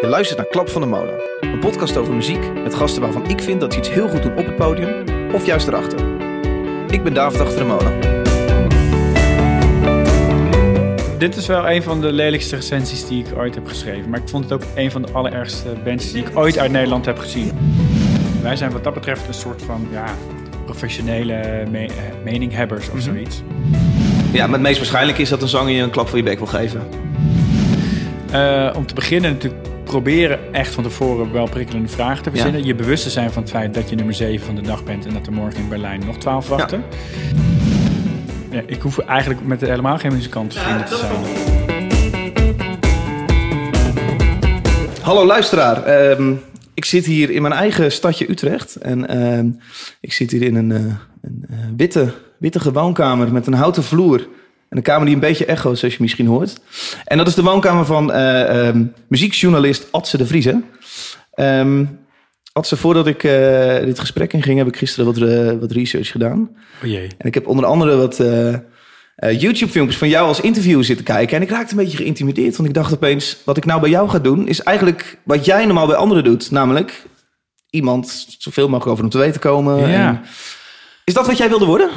Je luistert naar Klap van de Molen. Een podcast over muziek met gasten waarvan ik vind dat ze iets heel goed doen op het podium of juist erachter. Ik ben David achter de molen. Dit is wel een van de lelijkste recensies die ik ooit heb geschreven. Maar ik vond het ook een van de allerergste bands die ik ooit uit Nederland heb gezien. Wij zijn wat dat betreft een soort van ja, professionele me- eh, meninghebbers of zoiets. Ja, maar het meest waarschijnlijk is dat een zanger je een klap voor je bek wil geven. Eh, om te beginnen natuurlijk proberen echt van tevoren wel prikkelende vragen te verzinnen. Je bewust te zijn van het feit dat je nummer 7 van de dag bent en dat er morgen in Berlijn nog 12 wachten. Ja, ik hoef eigenlijk met helemaal geen muzikant vrienden te zijn. Hallo luisteraar. Ehm, ik zit hier in mijn eigen stadje Utrecht. En ehm, ik zit hier in een, eh, een eh, witte, witte woonkamer met een houten vloer. En een kamer die een beetje echoot, zoals je misschien hoort. En dat is de woonkamer van eh, ehm, muziekjournalist Adse de Vrieze. Ehm Adse, voordat ik eh, dit gesprek inging, heb ik gisteren wat, eh, wat research gedaan. O jee. En ik heb onder andere wat YouTube-filmpjes van jou als interview zitten kijken. En ik raakte een beetje geïntimideerd. Want ik dacht opeens, wat ik nou bij jou ga doen... is eigenlijk wat jij normaal bij anderen doet. Namelijk iemand zoveel mogelijk over hem te weten komen. Ja. En- is dat wat jij wilde worden?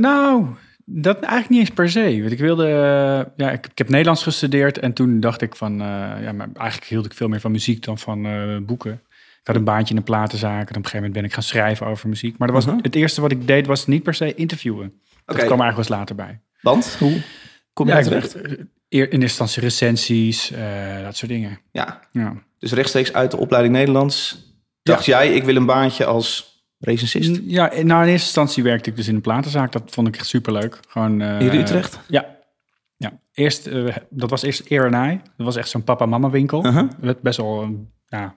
Nou, dat eigenlijk niet eens per se. Want ik wilde, eh, ja, ik, ik heb Nederlands gestudeerd en toen dacht ik van, eh, ja, maar eigenlijk hield ik veel meer van muziek dan van eh, boeken. Ik had een baantje in een platenzaak en op een gegeven moment ben ik gaan schrijven over muziek. Maar dat was, Mhm. het eerste wat ik deed was niet per se interviewen. Dat kwam eigenlijk wel later bij. Want? Hoe kom je Ja, terecht? in eerste instantie recensies, dat soort dingen. Ja, Ja. dus rechtstreeks uit de opleiding Nederlands... dacht jij, ik wil een baantje als recensist. Ja, nou in eerste instantie werkte ik dus in een platenzaak. Dat vond ik echt superleuk. Gewoon, eh, Hier in Utrecht? Ja. ja. Eerst, eh, dat was eerst Ear and I. Dat was echt zo'n papa-mama winkel. Werd best wel eh, ja,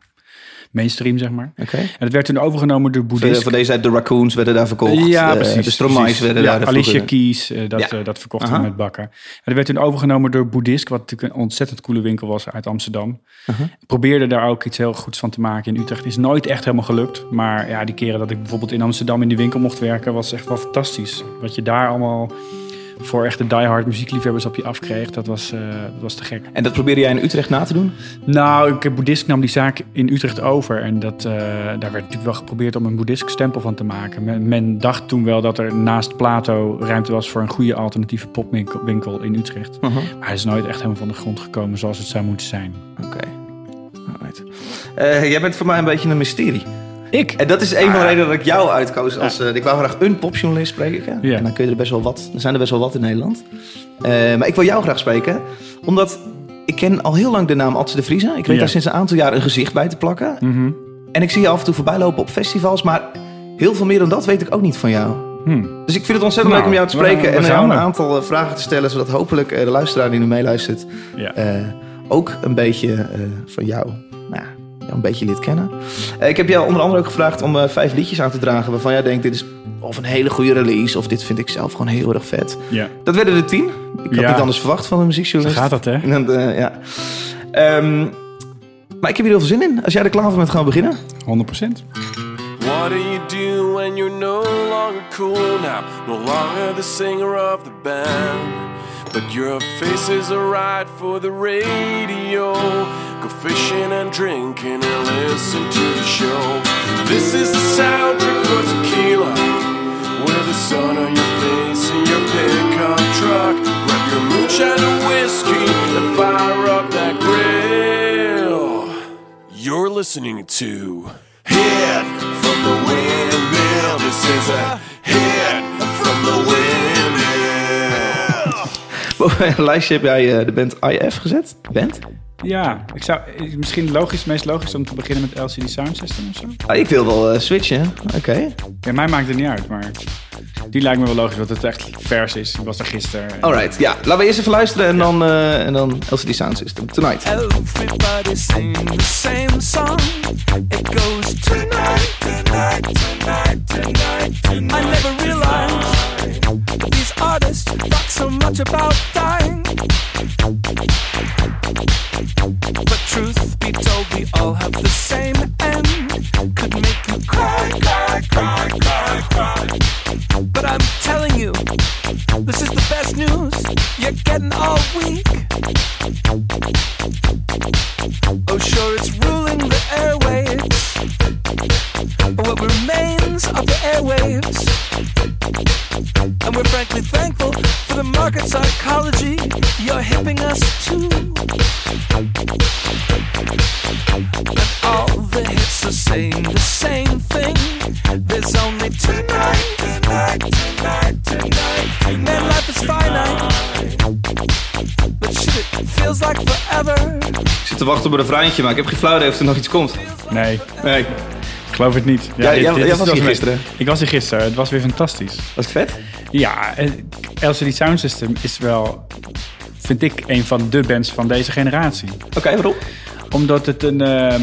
mainstream, zeg maar. Oké. En het werd toen overgenomen door Van, Boeddhist. van deze tijd, de Raccoons werden daar verkocht. Ja, Eh, precies. De Stromae's werden ja, daar Alicia Keys, eh, dat, Ja. eh, dat verkochten we met bakken. En dat werd toen overgenomen door Boeddhist, wat natuurlijk een ontzettend coole winkel was uit Amsterdam. Ik probeerde daar ook iets heel goeds van te maken in Utrecht. Is nooit echt helemaal gelukt. Maar ja, die keren dat ik bijvoorbeeld in Amsterdam in die winkel mocht werken, was echt wel fantastisch. Wat je daar allemaal voor echte diehard muziekliefhebbers op je afkreeg, dat was, eh, dat was te gek. En dat probeerde jij in Utrecht na te doen? Nou, ik, Boeddhist nam die zaak in Utrecht over. En dat, eh, daar werd natuurlijk wel geprobeerd om een boeddhistisch stempel van te maken. Men, men dacht toen wel dat er naast Plato ruimte was voor een goede alternatieve popwinkel winkel in Utrecht. Uh-huh. Maar hij is nooit echt helemaal van de grond gekomen zoals het zou moeten zijn. Oké. Alright. Eh, jij bent voor mij een beetje een mysterie. Ik? En dat is een van de redenen dat ik jou uitkoos als... eh, ik wou graag een popjournalist spreken. Ja. En dan kun je er best wel wat... Er zijn er best wel wat in Nederland. Eh, maar ik wil jou graag spreken. Omdat ik ken al heel lang de naam Adse de Vrieze. Ik weet Ja. daar sinds een aantal jaar een gezicht bij te plakken. Mhm. En ik zie je af en toe voorbij lopen op festivals. Maar heel veel meer dan dat weet ik ook niet van jou. Hm. Dus ik vind het ontzettend Nou, leuk om jou te spreken. we en jou een we. aantal eh, vragen te stellen. Zodat hopelijk eh, de luisteraar die nu meeluistert... Ja. eh, ook een beetje eh, van jou, nou, een beetje lid kennen. Eh, ik heb jou onder andere ook gevraagd om eh, vijf liedjes aan te dragen waarvan jij denkt dit is of een hele goede release of dit vind ik zelf gewoon heel erg vet. ja. Dat werden er tien. Ik had Ja. niet anders verwacht van een Zo muziekjournalist. gaat dat, hè? En dan, eh, ja. Ehm, maar ik heb hier heel veel zin in. Als jij er klaar voor bent, gaan we beginnen. 100%. What do you do when you're no longer cool now? No longer the singer of the band. But your face is alright for the radio. Go fishing and drinking and listen to the show. This is the soundtrack for tequila. With the sun on your face in your pickup truck. Grab your moonshine and whiskey and fire up that grill. You're listening to Hit from the Windmill. This is a hit from the windmill. Boven een lijstje heb jij eh, de band IF gezet. Band? Ja, ik zou, misschien logisch, het meest logisch om te beginnen met LCD Sound System of zo. Ah, ik wil wel eh, switchen. Oké. Ja, mij maakt het niet uit, maar die lijkt me wel logisch, dat het echt vers is. Ik was er gisteren. Alright, ja. Laten we eerst even luisteren en dan, eh, en dan LCD Sound System. Tonight. Everybody sing the same song. It goes tonight, tonight, tonight, tonight, tonight. I never realized these artists thought so much about dying. But truth be told, we all have the same end. Could make you cry, cry, cry, cry, cry. But I'm telling you, this is the best news you're getting all week. Oh, sure, it's ruling the airwaves. But what remains of the airwaves? And we're frankly thankful for the market psychology you're hipping us to. Ik zit te wachten op een refreintje, maar ik heb geen flauw idee of er nog iets komt. Nee, Nee. ik geloof het niet. Ja, jij- jij was hier gisteren. Ik was hier gisteren. Het was weer fantastisch. Was het vet? Ja, eh, LCD Sound System is wel, vind ik, een van de bands van deze generatie. Oké, waarom? Omdat het een ehm,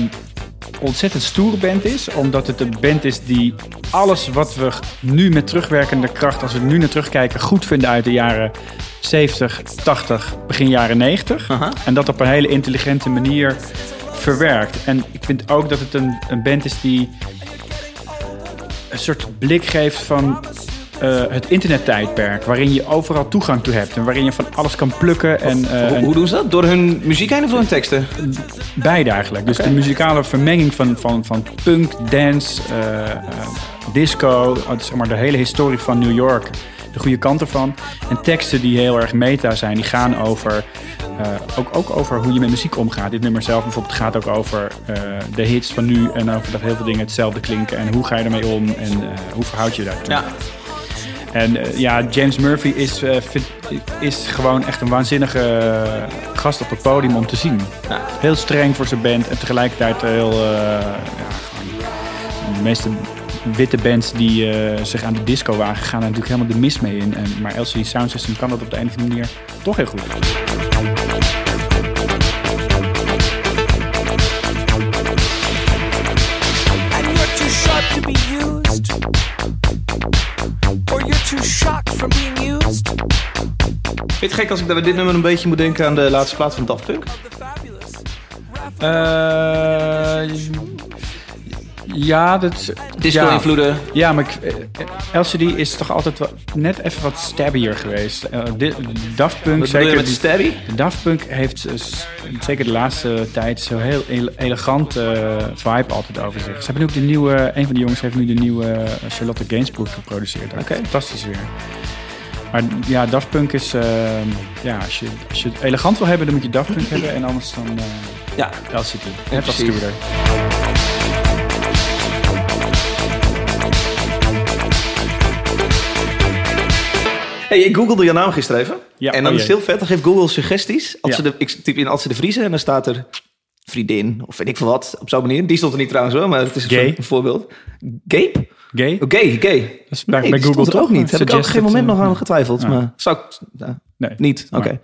ontzettend stoere band is. Omdat het een band is die alles wat we nu met terugwerkende kracht, als we nu naar terugkijken, goed vinden uit de jaren 70, 80, begin jaren 90. Aha. En dat op een hele intelligente manier verwerkt. En ik vind ook dat het een, een band is die een soort blik geeft van eh, het internettijdperk. Waarin je overal toegang toe hebt. En waarin je van alles kan plukken. En, eh, Hoe, hoe doen ze dat? Door hun muziek heen of door hun teksten? beide eigenlijk. Dus de muzikale vermenging van, van, van punk, dance, eh, eh, disco. eh, zeg maar de hele historie van New York. De goede kant ervan. En teksten die heel erg meta zijn. Die gaan over... eh, ook, ook over hoe je met muziek omgaat. Dit nummer zelf bijvoorbeeld gaat ook over eh, de hits van nu. En over dat heel veel dingen hetzelfde klinken. En hoe ga je ermee om? En eh, hoe verhoud je je daartoe? Ja. En eh, ja, James Murphy is, eh, is gewoon echt een waanzinnige eh, gast op het podium om te zien. Ja. Heel streng voor zijn band en tegelijkertijd heel... ja, de meeste witte bands die zich aan de disco wagen gaan natuurlijk helemaal de mis mee in. En, maar LCD Sound System kan dat op de een of andere manier toch heel goed. Vind je het gek als ik bij dit nummer een beetje moet denken aan de laatste plaat van Daft Punk? Eh, ja, dat... Disco-invloeden. Ja, maar ik, eh, LCD is toch altijd net even wat stabbier geweest. Di- Daft Punk, Wat zeker met Stabby? Daft Punk heeft zeker de laatste tijd zo'n heel ele- elegante eh, vibe altijd over zich. Ze hebben nu ook de nieuwe, een van de jongens heeft nu de nieuwe Charlotte Gainsbourg geproduceerd. Oké. Fantastisch weer. Maar ja, Daft Punk is, ja, als je, als je het elegant wil hebben, dan moet je Daft Punk hebben en anders dan eh Ja. LCD. Als precies. Hey, ik googelde je naam gisteren even. Ja, en dan oh is het heel vet. Dan geeft Google suggesties. Als Ja. ze de, ik typ in als ze de vriezen en dan staat er vriendin of weet ik veel wat. Op zo'n manier. Die stond er niet trouwens hoor, maar het is een voorbeeld. Gape? Gay? Oh, gay, gay. Dat is bij, Nee, Google er toch? ook niet. Heb ik ook Suggested, geen moment eh, nog aan getwijfeld. Ja. Maar zou ik... Nee. niet, oké.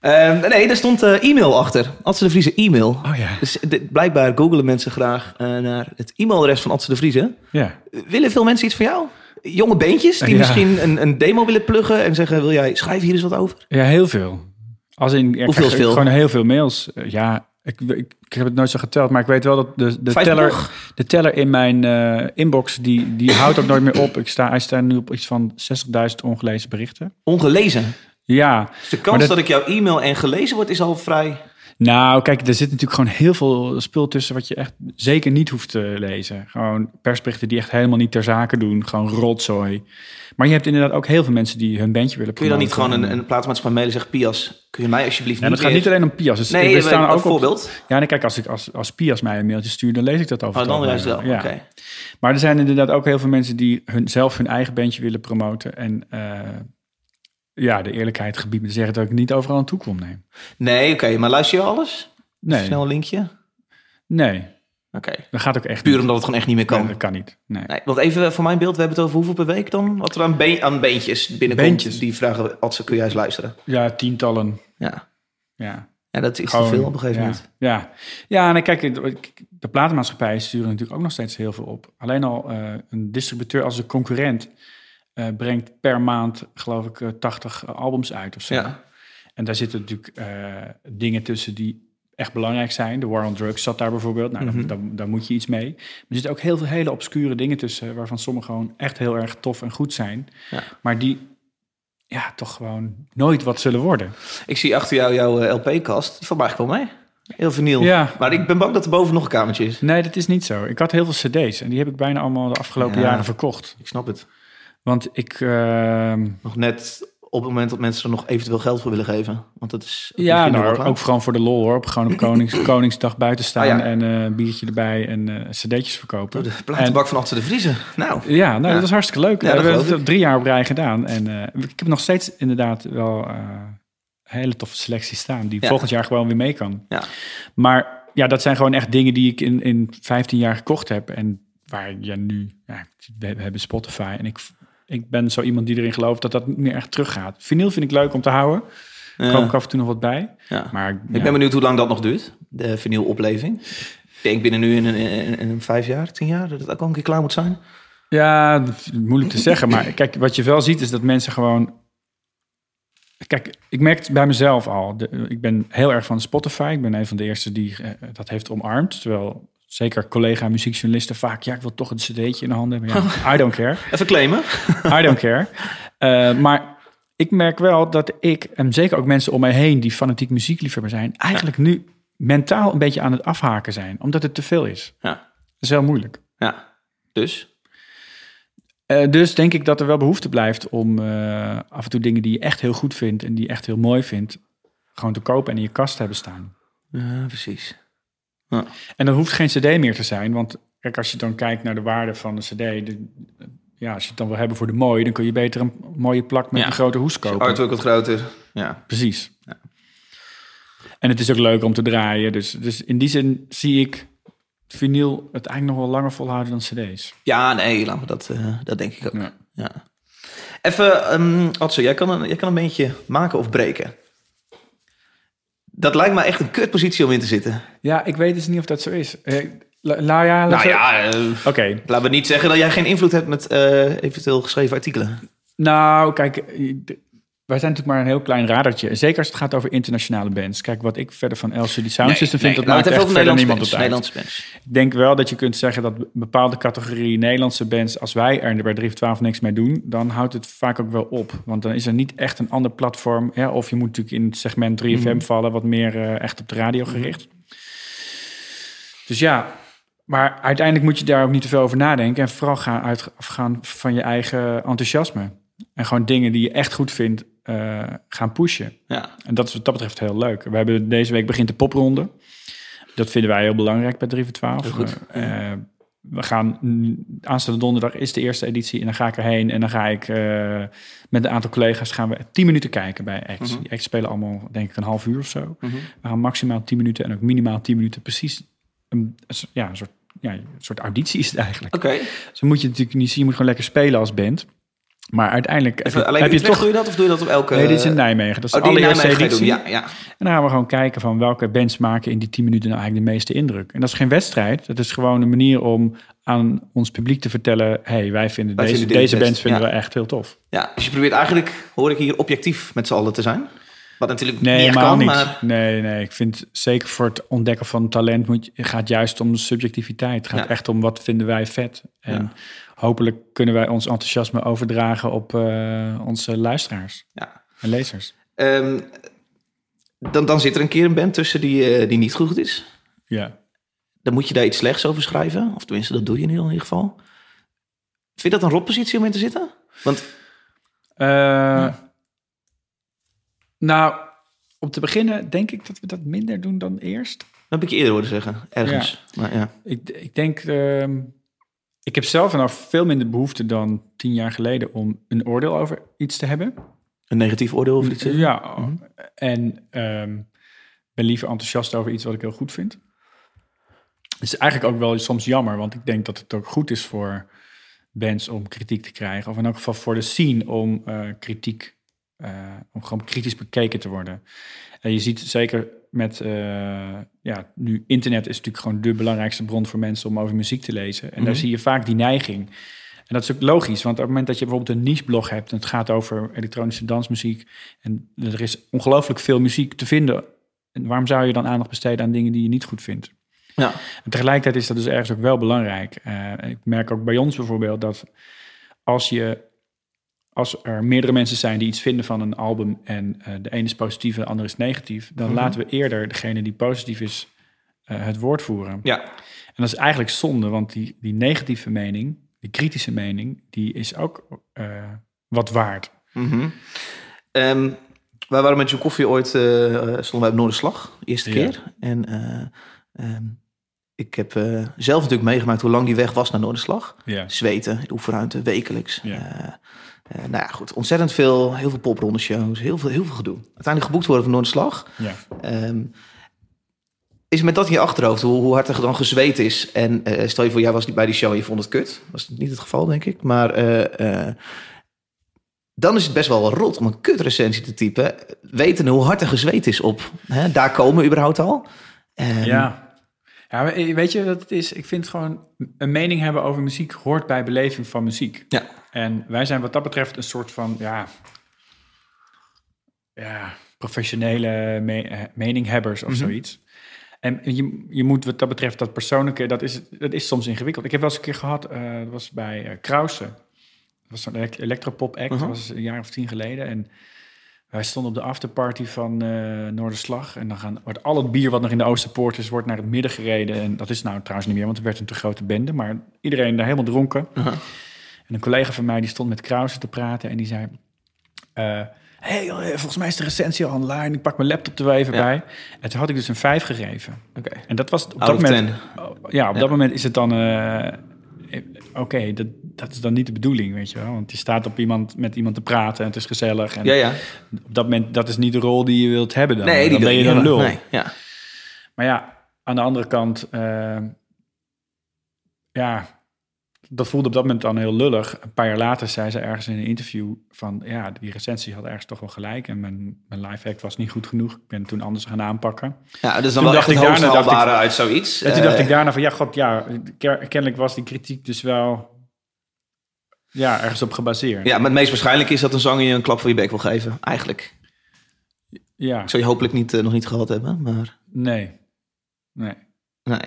Ehm, nee, daar stond eh, e-mail achter. Adse de Vriezen e-mail. Oh ja. Dus dit- blijkbaar googelen mensen graag eh, naar het e-mailadres van Adse de Vriezen. Ja. Willen veel mensen iets van jou? Jonge beentjes die Ja. misschien een, een demo willen pluggen en zeggen: Wil jij schrijf hier eens wat over? Ja, heel veel. Als in, ja, ik Hoeveel veel? Gewoon heel veel mails. Eh, Ja, ik, ik, ik heb het nooit zo geteld, maar ik weet wel dat de, de, teller, de teller in mijn eh, inbox, die, die houdt ook nooit meer op. Ik sta, hij staat nu op iets van 60.000 ongelezen berichten. Ongelezen. Ja, Dus de kans dat... dat- ik jouw e-mail en gelezen wordt is al vrij. Nou kijk, er zit natuurlijk gewoon heel veel spul tussen wat je echt zeker niet hoeft te lezen. Gewoon persberichten die echt helemaal niet ter zake doen. Gewoon rotzooi. Maar je hebt inderdaad ook heel veel mensen die hun bandje willen Kun je dan niet promoten. gewoon een, een plaatsmaatschappij mailen en zeggen: Pias, kun je mij alsjeblieft Ja, niet dat gaat niet alleen om Pias. Dus Nee, we staan een ook op, voorbeeld. Ja, nee, kijk, als, ik, als, als Pias mij een mailtje stuurt, dan lees ik dat over. Oh, het dan juist wel. Ja. Maar er zijn inderdaad ook heel veel mensen die hun, zelf hun eigen bandje willen promoten. En eh, ja, de eerlijkheid gebiedt me te zeggen dat ik niet overal aan toe kom. Nee. Nee, oké, maar luister je alles? Nee, Snel een linkje. nee, Oké. dat gaat ook echt Puur niet. omdat het gewoon echt niet meer kan. Nee, dat kan niet. Nee. Nee, want even voor mijn beeld, we hebben het over hoeveel per week dan? Wat er aan, aan beentjes binnenkomt. Beentjes. Die vragen, Adse, kun jij eens luisteren? Ja, tientallen. Ja. Ja. Ja, dat is Gewoon, te veel op een gegeven ja, moment. Ja, ja en kijk, de- de platenmaatschappijen sturen natuurlijk ook nog steeds heel veel op. Alleen al eh, een distributeur als een concurrent eh, brengt per maand, geloof ik, eh, 80 albums uit of zo. Ja. En daar zitten natuurlijk eh, dingen tussen die echt belangrijk zijn. De War on Drugs zat daar bijvoorbeeld. Nou, Mhm. daar, daar, daar moet je iets mee. Maar er zitten ook heel veel hele obscure dingen tussen... waarvan sommige gewoon echt heel erg tof en goed zijn. Ja. Maar die ja, toch gewoon nooit wat zullen worden. Ik zie achter jou jouw eh, LP-kast. Die valt eigenlijk wel mee. Heel vinyl. Ja. Maar ik ben bang dat er boven nog een kamertje is. Nee, dat is niet zo. Ik had heel veel cd's en die heb ik bijna allemaal de afgelopen Ja. jaren verkocht. Ik snap het. Want ik... ehm, Nog net op het moment dat mensen er nog eventueel geld voor willen geven. Want dat is... ja, nou, ook gewoon voor de lol hoor. Op- Gewoon op Konings, Koningsdag buiten staan Ah, ja. en een biertje erbij en eh cd'tjes verkopen. De platenbak van achter de vriezen. Nou, Ja, nou, Ja. dat is hartstikke leuk. Ja, we dat hebben het drie jaar op rij gedaan. En eh, ik heb nog steeds inderdaad wel een hele toffe selectie staan... die volgend jaar gewoon weer mee kan. ja. Maar ja, dat zijn gewoon echt dingen die ik in, in 15 jaar gekocht heb. En waar je nu... Ja, we we hebben Spotify en ik, ik ben zo iemand die erin gelooft dat dat niet meer echt teruggaat. Vinyl vind ik leuk om te houden. Daar koop ik af en toe nog wat bij. Maar Ik ben benieuwd hoe lang dat nog duurt, de vinylopleving. Ik denk binnen nu in een, in, in een vijf jaar, tien jaar, dat het ook al een keer klaar moet zijn. Ja, moeilijk te zeggen. Maar kijk, wat je wel ziet is dat mensen gewoon... Kijk, ik merk het bij mezelf al. De- ik ben heel erg van Spotify. Ik ben een van de eerste die eh, dat heeft omarmd. Terwijl zeker collega muziekjournalisten vaak... ja, ik wil toch een cd'tje in de handen hebben. Ja, I don't care. Even claimen. I don't care. Eh, maar ik merk wel dat ik, en zeker ook mensen om mij heen... die fanatiek muziekliefhebber zijn... eigenlijk nu mentaal een beetje aan het afhaken zijn. Omdat het te veel is. Ja, Dat is heel moeilijk. ja. Dus, Eh, dus denk ik dat er wel behoefte blijft om eh, af en toe dingen die je echt heel goed vindt en die je echt heel mooi vindt, gewoon te kopen en in je kast te hebben staan. ja, precies. En dat hoeft geen CD meer te zijn, want kijk, als je dan kijkt naar de waarde van een CD, de- ja, als je het dan wil hebben voor de mooi, dan kun je beter een mooie plak met Ja. een grote hoes kopen. Artwork wat groter. Ja. Precies. En het is ook leuk om te draaien, dus, dus in die zin zie ik vinyl het eigenlijk nog wel langer volhouden dan CD's. ja, nee, laten we dat, eh, dat denk ik ook. Ja. Ja. Even, um, Adso, jij kan, een, jij kan een beetje maken of breken. Dat lijkt me echt een kutpositie om in te zitten. Ja, ik weet dus niet of dat zo is. Eh, la- nou ja, laat Nou ja, eh, Oké, laten we niet zeggen dat jij geen invloed hebt met eh, eventueel geschreven artikelen. Nou, kijk, wij zijn natuurlijk maar een heel klein radertje. Zeker als het gaat over internationale bands. Kijk, wat ik verder van LCD Sound System vind, dat laten maakt echt verder Nederlandse niemand bands. Nederlandse. Ik denk wel dat je kunt zeggen dat be- bepaalde categorieën Nederlandse bands, als wij er bij 3 of 12 niks mee doen, dan houdt het vaak ook wel op. Want dan is er niet echt een ander platform. Ja, of je moet natuurlijk in het segment 3FM vallen, wat meer eh, echt op de radio gericht. Dus ja, maar uiteindelijk moet je daar ook niet te veel over nadenken. En vooral gaan uitgaan van je eigen enthousiasme. En gewoon dingen die je echt goed vindt, eh, gaan pushen. Ja. En dat is wat dat betreft heel leuk. We hebben deze week begint de popronde. Dat vinden wij heel belangrijk bij 3 voor 12. Heel goed. Eh, we gaan aanstaande donderdag is de eerste editie en dan ga ik erheen en dan ga ik eh, met een aantal collega's gaan we 10 minuten kijken bij acts. Mhm. Die acts spelen allemaal denk ik een half uur of zo. We gaan maximaal 10 minuten en ook minimaal 10 minuten precies een, ja, een soort ja, een soort auditie is het eigenlijk. Oké. Zo moet je natuurlijk niet zien, je moet gewoon lekker spelen als band. Maar uiteindelijk heb Even, je, alleen heb in je Utrecht toch doe je dat of doe je dat op elke... Nee, dit is in Nijmegen. Dat is Oh, de allereerste editie. doen. Ja, ja. En dan gaan we gewoon kijken van welke bands maken in die 10 minuten nou eigenlijk de meeste indruk. En dat is geen wedstrijd. Dat is gewoon een manier om aan ons publiek te vertellen... hey, wij vinden Wij deze, vinden deze bands best, vinden ja. we echt heel tof. ja. Dus je probeert eigenlijk, hoor ik hier, objectief met z'n allen te zijn. Wat natuurlijk Nee, niet kan, niet. maar... Nee, nee, ik vind zeker voor het ontdekken van talent... Moet, gaat juist om de subjectiviteit. Het gaat Ja. echt om wat vinden wij vet. En Ja. Hopelijk kunnen wij ons enthousiasme overdragen op eh, onze luisteraars Ja. en lezers. Ehm, dan, dan zit er een keer een band tussen die, eh, die niet goed is. Ja. Dan moet je daar iets slechts over schrijven. Of tenminste, dat doe je in ieder geval. Vind je dat een rotpositie om in te zitten? Want Eh, Nou, om te beginnen denk ik dat we dat minder doen dan eerst. dat heb ik je eerder horen zeggen, ergens. Maar ja. Ik, ik denk, ehm, ik heb zelf nou veel minder behoefte dan tien jaar geleden om een oordeel over iets te hebben. Een negatief oordeel of iets? Mhm. Ja, en ehm, ben liever enthousiast over iets wat ik heel goed vind. Het is eigenlijk ook wel soms jammer, want ik denk dat het ook goed is voor bands om kritiek te krijgen. Of in elk geval voor de scene om eh, kritiek, om gewoon kritisch bekeken te worden. En je ziet zeker met, eh, ja, nu internet is natuurlijk gewoon de belangrijkste bron voor mensen om over muziek te lezen. En daar Mhm. zie je vaak die neiging. En dat is ook logisch, want op het moment dat je bijvoorbeeld een niche-blog hebt... en het gaat over elektronische dansmuziek... en er is ongelooflijk veel muziek te vinden... en waarom zou je dan aandacht besteden aan dingen die je niet goed vindt? Ja. En tegelijkertijd is dat dus ergens ook wel belangrijk. Eh, ik merk ook bij ons bijvoorbeeld dat als je... als er meerdere mensen zijn die iets vinden van een album... en eh, de ene is positief en de andere is negatief... dan Mhm. laten we eerder degene die positief is... eh, het woord voeren. ja. En dat is eigenlijk zonde, want die, die negatieve mening, die kritische mening, die is ook eh, wat waard. Mhm. Ehm, wij waren met John Koffie ooit, stonden wij op Noorderslag, eerste Ja. keer. En eh, ehm, ik heb zelf natuurlijk meegemaakt hoe lang die weg was naar Noorderslag. Ja. Zweten, oefenruimte, wekelijks. Ja. Eh, nou ja, goed, ontzettend veel, heel veel popronde shows, heel veel, heel veel gedoe. Uiteindelijk geboekt worden voor Noorderslag. ja. Ehm, is met dat in je achterhoofd, hoe, hoe hard er dan gezweet is. En eh, stel je voor, jij was niet bij die show en je vond het kut. Was niet het geval, denk ik. Maar eh, eh, dan is het best wel rot om een kutrecensie te typen. Weten hoe hard er gezweet is op. Hè, daar komen we überhaupt al. Ehm, Ja. ja, weet je wat het is? Ik vind gewoon een mening hebben over muziek hoort bij beleving van muziek. Ja. En wij zijn wat dat betreft een soort van, ja, ja professionele me- eh, meninghebbers of Mhm. zoiets. En je, je moet wat dat betreft dat persoonlijke, dat is, dat is soms ingewikkeld. Ik heb wel eens een keer gehad, eh, dat was bij eh Krause. Dat was zo'n elect- electropop act, Mhm. dat was een jaar of tien geleden. En wij stonden op de afterparty van eh Noorderslag. En dan gaan, wordt al het bier wat nog in de Oosterpoort is, wordt naar het midden gereden. En dat is nou trouwens niet meer, want er werd een te grote bende. Maar iedereen daar helemaal dronken. Aha. En een collega van mij die stond met Krause te praten en die zei... eh, hey, eh, volgens mij is de recensie al online. Ik pak mijn laptop er wel even Ja. bij. En toen had ik dus een 5 gegeven. Oké. En dat was op Out dat moment... 10. Oh, Ja, op Ja. dat moment is het dan... eh, Oké, dat, dat is dan niet de bedoeling, weet je wel. Want je staat op iemand, met iemand te praten en het is gezellig. En Ja, ja. op dat moment, dat is niet de rol die je wilt hebben dan. Nee, die dan ben je hebben. lul. Nee, ja. Maar ja, aan de andere kant, ja, dat voelde op dat moment dan heel lullig. Een paar jaar later zei ze ergens in een interview van, ja, die recensie had ergens toch wel gelijk. En mijn, mijn live act was niet goed genoeg. Ik ben toen anders gaan aanpakken. ja, dus dan Toen wel echt dacht ik daarna, dacht ik- uit zoiets. En toen Eh, dacht ik daarna van, ja, god, ja, ken- kennelijk was die kritiek dus wel, ja, ergens op gebaseerd. Ja, maar het meest waarschijnlijk is dat een zanger je een klap voor je bek wil geven. Eigenlijk. Ja, Ik zou je hopelijk niet, eh, nog niet gehad hebben, maar... nee, nee. Nee.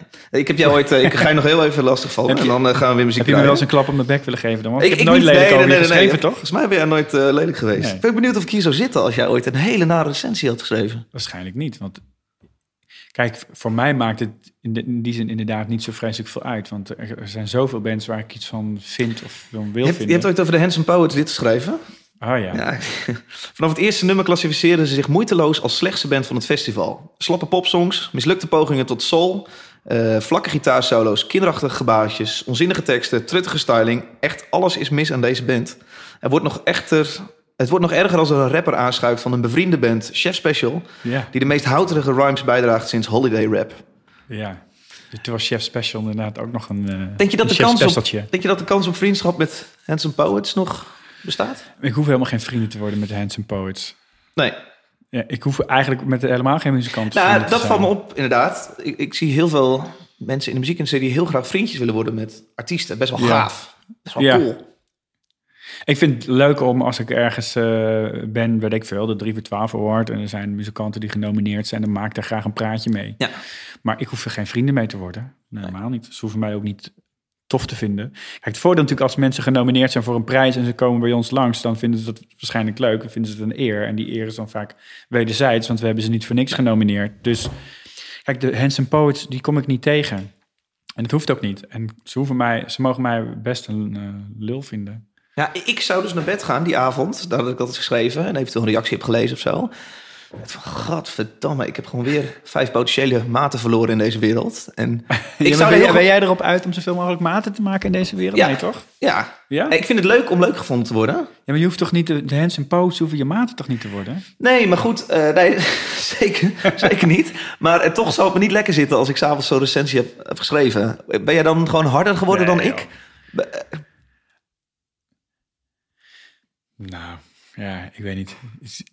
Ik heb jou ooit... eh, ik ga je nog heel even lastig vallen je- en dan eh, gaan we weer muziek Heb je me wel eens een klap op mijn bek willen geven dan? Want ik, heb nooit niet. lelijk Nee, over nee, je nee, nee, geschreven, nee. toch? Volgens mij ben jij nooit eh, lelijk geweest. Nee. Ik ben benieuwd of ik hier zou zitten als jij ooit een hele nare recensie had geschreven. Waarschijnlijk niet. Want kijk, voor mij maakt het in, de- in die zin inderdaad niet zo vreselijk veel uit. Want er, er zijn zoveel bands waar ik iets van vind of van wil Je hebt, je vinden. hebt ooit over de Handsome Poets dit geschreven. Ah ja. Ja. Vanaf het eerste nummer klassificeerden ze zich moeiteloos als slechtste band van het festival. Slappe popsongs, mislukte pogingen tot soul, eh, vlakke gitaarsolo's, kinderachtige gebaartjes, onzinnige teksten, truttige styling. Echt alles is mis aan deze band. Er wordt nog echter, het wordt nog erger als er een rapper aanschuift van een bevriende band, Chef Special, Ja. die de meest houterige rhymes bijdraagt sinds Holiday Rap. ja. Dus toen was Chef Special inderdaad ook nog een, eh Denk je dat een de kans op, denk je dat de kans op vriendschap met Handsome Poets nog bestaat? Ik hoef helemaal geen vrienden te worden met Handsome Poets. Nee. Ja, ik hoef eigenlijk met helemaal geen muzikanten Nou, te dat valt me op, inderdaad. Ik, ik zie heel veel mensen in de muziekindustrie die heel graag vriendjes willen worden met artiesten. Best wel Ja. gaaf. Best wel Ja. cool. Ik vind het leuk om als ik ergens eh, ben, weet ik veel, de 3 voor 12 award. En er zijn muzikanten die genomineerd zijn, dan maak ik daar graag een praatje mee. Ja. Maar ik hoef er geen vrienden mee te worden. Nee, Helemaal niet. Ze hoeven mij ook niet tof te vinden. Kijk, het voordeel natuurlijk als mensen genomineerd zijn voor een prijs en ze komen bij ons langs, dan vinden ze dat waarschijnlijk leuk en vinden ze het een eer. En die eer is dan vaak wederzijds, want we hebben ze niet voor niks genomineerd. Dus kijk, de Handsome Poets, die kom ik niet tegen. En dat hoeft ook niet. En ze, hoeven mij, ze mogen mij best een eh, lul vinden. Ja, ik zou dus naar bed gaan die avond. Had ik dat eens geschreven. En eventueel een reactie heb gelezen of zo. Van, godverdamme, ik heb gewoon weer vijf potentiële maten verloren in deze wereld. En ik Ja, zou ben, jij- ben jij erop uit om zoveel mogelijk maten te maken in deze wereld? Ja. Nee, toch? Ja, Ja? ik vind het leuk om leuk gevonden te worden. Ja, maar je hoeft toch niet de, de hands en posts, hoeven je maten toch niet te worden? Nee, maar goed, eh, nee, zeker, zeker niet. Maar eh, toch zou het me niet lekker zitten als ik s'avonds zo'n recensie heb, heb geschreven. Ben jij dan gewoon harder geworden Nee, dan joh. ik? Be- Nou, ja, ik weet niet.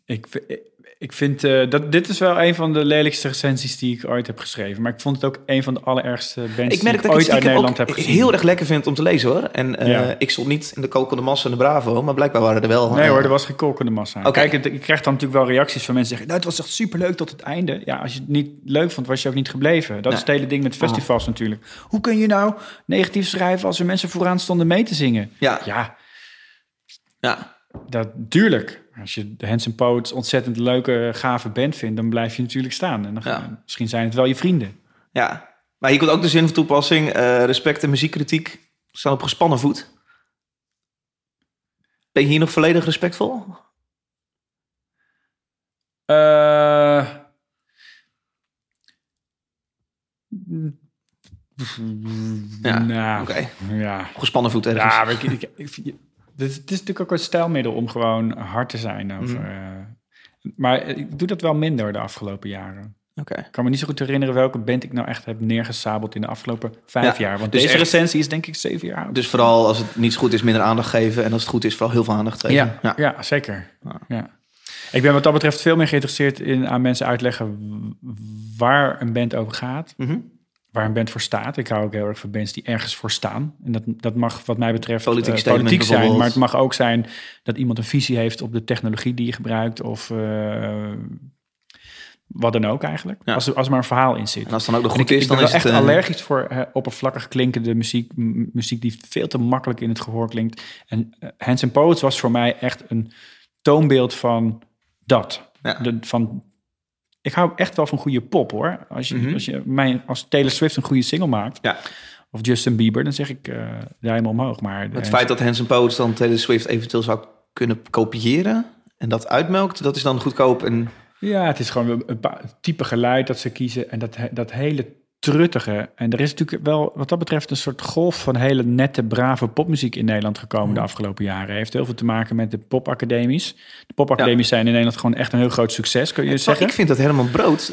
Ik, ik, ik vind eh, dat dit is wel een van de lelijkste recensies die ik ooit heb geschreven. Maar ik vond het ook een van de allerergste bands Ik merk die dat ik ooit uit Nederland heb gezien. heel erg lekker vind om te lezen hoor. En eh, Ja. ik stond niet in de kokende massa en de Bravo, maar blijkbaar waren er wel. Nee eh, hoor, er was geen kolkende massa. Kijk, ik krijg dan natuurlijk wel reacties van mensen die zeggen... Nou, het was echt superleuk tot het einde. Ja, als je het niet leuk vond, was je ook niet gebleven. Dat is het hele ding met festivals natuurlijk. Hoe kun je nou negatief schrijven als er mensen vooraan stonden mee te zingen? Ja, Ja, ja. dat tuurlijk. Als je de Handsome Poets ontzettend leuke, gave band vindt... dan blijf je natuurlijk staan. En dan, Ja. misschien zijn het wel je vrienden. ja. Maar hier komt ook de zin van toepassing. eh, respect en muziekkritiek staan op gespannen voet. Ben je hier nog volledig respectvol? Eh, Ja, nou, oké. ja. Gespannen voet ergens. Ja, ik, ik- het is, het is natuurlijk ook een stijlmiddel om gewoon hard te zijn. Over, Mhm. eh, maar ik doe dat wel minder de afgelopen jaren. Ik kan me niet zo goed herinneren welke band ik nou echt heb neergesabeld in de afgelopen vijf Ja, jaar. Want dus deze echt- recensie is denk ik zeven jaar oud. Dus vooral als het niet goed is, minder aandacht geven. En als het goed is, vooral heel veel aandacht geven. ja, ja. zeker. Ja. Ik ben wat dat betreft veel meer geïnteresseerd in aan mensen uitleggen waar een band over gaat. Mhm. Waar een band voor staat. Ik hou ook heel erg van bands die ergens voor staan. En dat, dat mag wat mij betreft Politiek eh, politiek zijn. Maar het mag ook zijn dat iemand een visie heeft op de technologie die je gebruikt. Of eh, wat dan ook eigenlijk. Ja. Als, er, als er maar een verhaal in zit. En als dan ook nog En goed ik, is, ik dan ben is het... echt eh, allergisch voor oppervlakkig klinkende muziek. muziek die veel te makkelijk in het gehoor klinkt. En Hands and Poets was voor mij echt een toonbeeld van dat. Ja. De, van, ik hou echt wel van goede pop hoor. Als, je, Mhm. als, je mij, als Taylor Swift een goede single maakt, Ja. of Justin Bieber, dan zeg ik eh duim omhoog. Maar Het feit dat Hanson Poets dan Taylor Swift eventueel zou kunnen kopiëren... en dat uitmelkt, dat is dan goedkoop en... Ja, het is gewoon een, type geluid dat ze kiezen. En dat, dat hele truttige. En er is natuurlijk wel, wat dat betreft, een soort golf van hele nette, brave popmuziek in Nederland gekomen de afgelopen jaren. Heeft heel veel te maken met de popacademies. De popacademies zijn in Nederland gewoon echt een heel groot succes, kun je zeggen. ik vind dat Herman Brood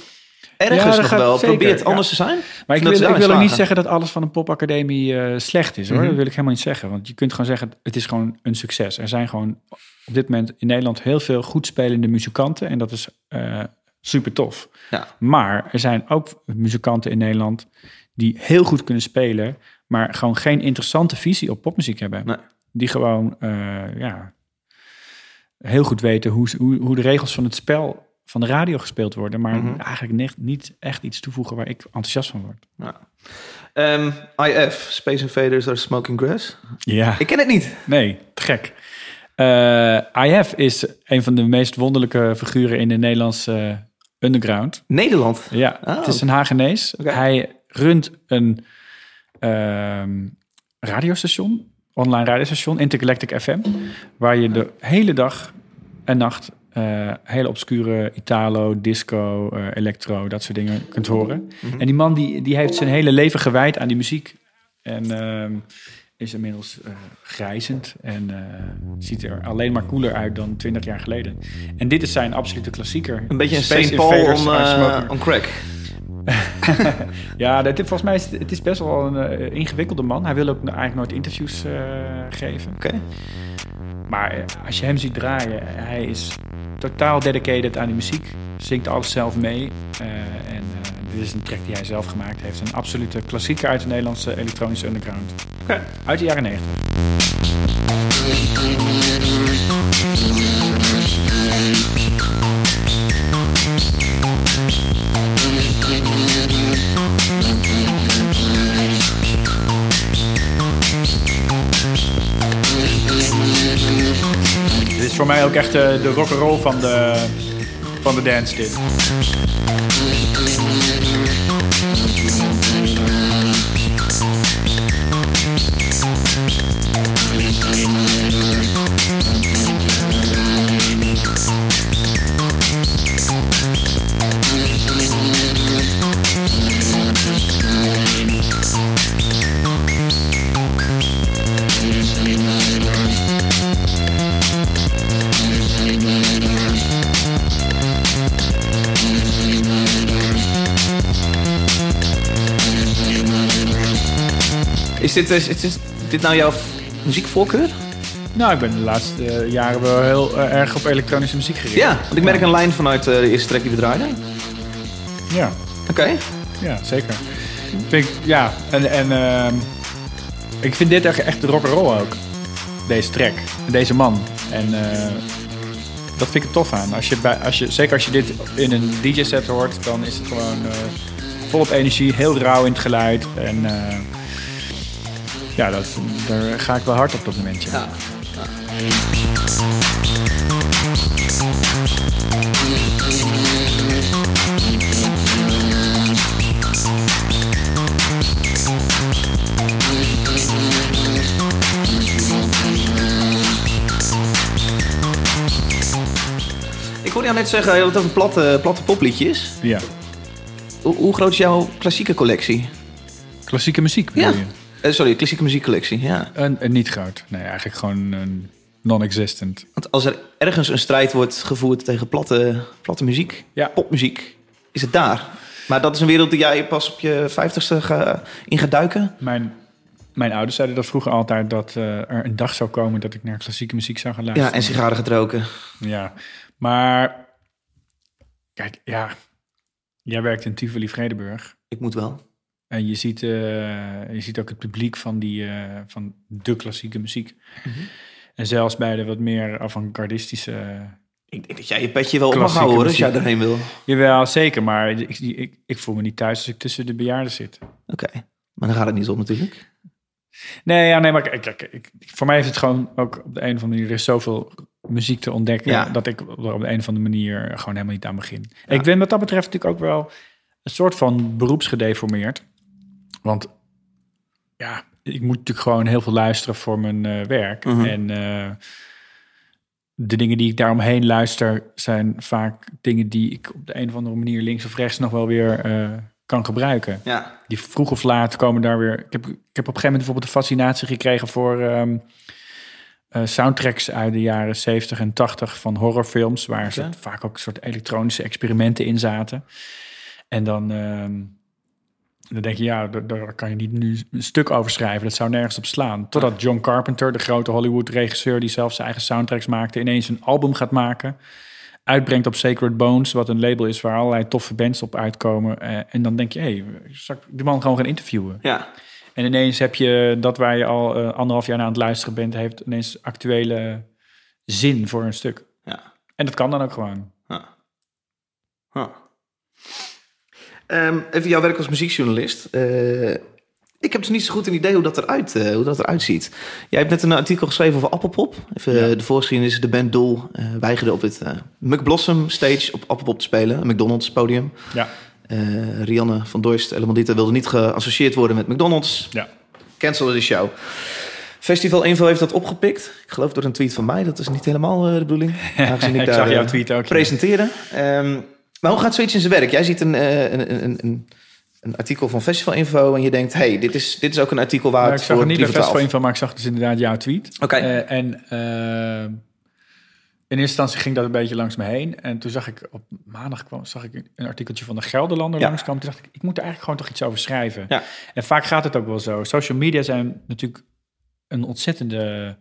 Ja, ergens dat nog wel zeker, probeert ja. anders te zijn. Maar ik wil, ik wil ook niet zeggen dat alles van een popacademie eh, slecht is hoor. Mhm. Dat wil ik helemaal niet zeggen. Want je kunt gewoon zeggen, het is gewoon een succes. Er zijn gewoon op dit moment in Nederland heel veel goed spelende muzikanten. En dat is eh, super tof. Ja. Maar er zijn ook muzikanten in Nederland die heel goed kunnen spelen, maar gewoon geen interessante visie op popmuziek hebben. Nee. Die gewoon eh, ja, heel goed weten hoe, hoe, hoe de regels van het spel van de radio gespeeld worden, maar Mhm. eigenlijk niet, niet echt iets toevoegen waar ik enthousiast van word. Ja. Ehm, IF, Space Invaders or Smoking Grass. Ja, Ik ken het niet. nee, te gek. Eh, IF is een van de meest wonderlijke figuren in de Nederlandse underground. Nederland. Ja, Oh. het is een Hagenees. Hij runt een ehm, radiostation, online radiostation, Intergalactic FM, waar je de hele dag en nacht eh, hele obscure Italo, disco, eh, electro, dat soort dingen kunt horen. Mhm. En die man die, die heeft zijn hele leven gewijd aan die muziek. En ehm, is inmiddels eh, grijzend en eh, ziet er alleen maar cooler uit dan 20 jaar geleden. En dit is zijn absolute klassieker. Een beetje een Space St. Paul on, eh, on crack. ja, dat, volgens mij is het, is best wel een ingewikkelde man. Hij wil ook eigenlijk nooit interviews geven. Oké. Maar als je hem ziet draaien, hij is totaal dedicated aan die muziek. Zingt alles zelf mee. En dit is een track die hij zelf gemaakt heeft. Een absolute klassieker uit de Nederlandse elektronische underground. Oké. Uit de jaren 90. Dit is voor mij ook echt eh, de rock'n'roll van de, van de dance dit. Is dit, is, dit nou jouw muziekvoorkeur? Nou, ik ben de laatste eh, jaren wel heel eh, erg op elektronische muziek gericht. Ja, want ik merk een lijn vanuit eh, de eerste track die we draaiden. Ja, Oké. ja zeker. Vind ik, ja, en, en ehm, ik vind dit echt, echt de rock'n'roll ook. Deze track, deze man. En eh, dat vind ik er tof aan. Als je bij, als je, zeker als je dit in een DJ-set hoort, dan is het gewoon eh, volop energie, heel rauw in het geluid. En eh, ja, dat, daar ga ik wel hard op dat momentje. Ja. hoorde jou net zeggen, je had het over platte, platte popliedjes. Ja. Hoe, hoe groot is jouw klassieke collectie? Klassieke muziek bedoel Ja. je? Eh, sorry, klassieke muziekcollectie, ja. Een, een niet groot. Nee, eigenlijk gewoon een non-existent. Want als er ergens een strijd wordt gevoerd tegen platte, platte muziek, Ja. popmuziek, is het daar. Maar dat is een wereld die jij pas op je vijftigste ga, in gaat duiken. Mijn, mijn ouders zeiden dat vroeger altijd dat eh, er een dag zou komen dat ik naar klassieke muziek zou gaan Ja, luisteren. en sigaren gaat roken. Ja, maar kijk, ja, jij werkt in Tivoli Vredenburg Ik moet wel. En je ziet, eh, je ziet ook het publiek van, die, eh, van de klassieke muziek. Mhm. En zelfs bij de wat meer avant-gardistische... Ik denk dat jij je petje wel op mag houden hoor, als jij erheen wil. Jawel, zeker, maar ik, ik, ik voel me niet thuis als ik tussen de bejaarden zit. Oké, maar dan gaat het niet om natuurlijk. Nee, ja, nee, maar kijk, kijk, ik, voor mij is het gewoon ook op de een of andere manier... Er is zoveel muziek te ontdekken... Ja. dat ik er op de een of andere manier gewoon helemaal niet aan begin. Ik ben wat dat betreft natuurlijk ook wel een soort van beroepsgedeformeerd. Want ja, ik moet natuurlijk gewoon heel veel luisteren voor mijn eh, werk. Mhm. En eh, de dingen die ik daaromheen luister... zijn vaak dingen die ik op de een of andere manier... links of rechts nog wel weer eh, kan gebruiken Ja, die vroeg of laat komen daar weer. Ik heb, ik heb op een gegeven moment bijvoorbeeld een fascinatie gekregen voor ehm, eh, soundtracks uit de jaren 70 en 80 van horrorfilms, waar ze vaak ook een soort elektronische experimenten in zaten. En dan, ehm, dan denk je, ja, daar, daar kan je niet nu een stuk over schrijven. Dat zou nergens op slaan. Totdat John Carpenter, de grote Hollywood-regisseur die zelf zijn eigen soundtracks maakte, ineens een album gaat maken. Uitbrengt op Sacred Bones, wat een label is waar allerlei toffe bands op uitkomen. Eh, en dan denk je, hé, hey, zal ik die man gewoon gaan interviewen? ja. En ineens heb je dat waar je al eh, anderhalf jaar naar aan het luisteren bent, heeft ineens actuele zin voor een stuk. ja. En dat kan dan ook gewoon. Huh. Ehm, even jouw werk als muziekjournalist. Eh, ik heb dus niet zo goed een idee hoe dat eruit, eh, hoe dat eruit ziet. Jij hebt net een artikel geschreven over Appelpop. Even Ja. eh, de voorgeschiedenis. De band Doel eh, weigerde op het McBlossom stage op Appelpop te spelen. Een McDonald's podium. Ja. Rianne van Dorst, Elemondita wilde niet geassocieerd worden met McDonald's. Ja. Cancelde de show. Festival Info heeft dat opgepikt. Ik geloof door een tweet van mij. Dat is niet helemaal de bedoeling. Aangezien ik, Ik daar, zag jouw tweet ook. ja. presenteren. Maar hoe gaat zoiets in zijn werk? Jij ziet een, eh, een, een, een, een artikel van Festival Info en je denkt... hey, dit is, dit is ook een artikel waar Maar het ik zag voor niet bij 3 voor Festival 12. Info, maar ik zag dus inderdaad jouw tweet. Oké. Eh, en eh, in eerste instantie ging dat een beetje langs me heen. En toen zag ik op maandag kwam, zag ik een artikeltje van de Gelderlander Ja. langskomen. Toen dacht ik, ik moet er eigenlijk gewoon toch iets over schrijven. Ja. En vaak gaat het ook wel zo. Social media zijn natuurlijk een ontzettende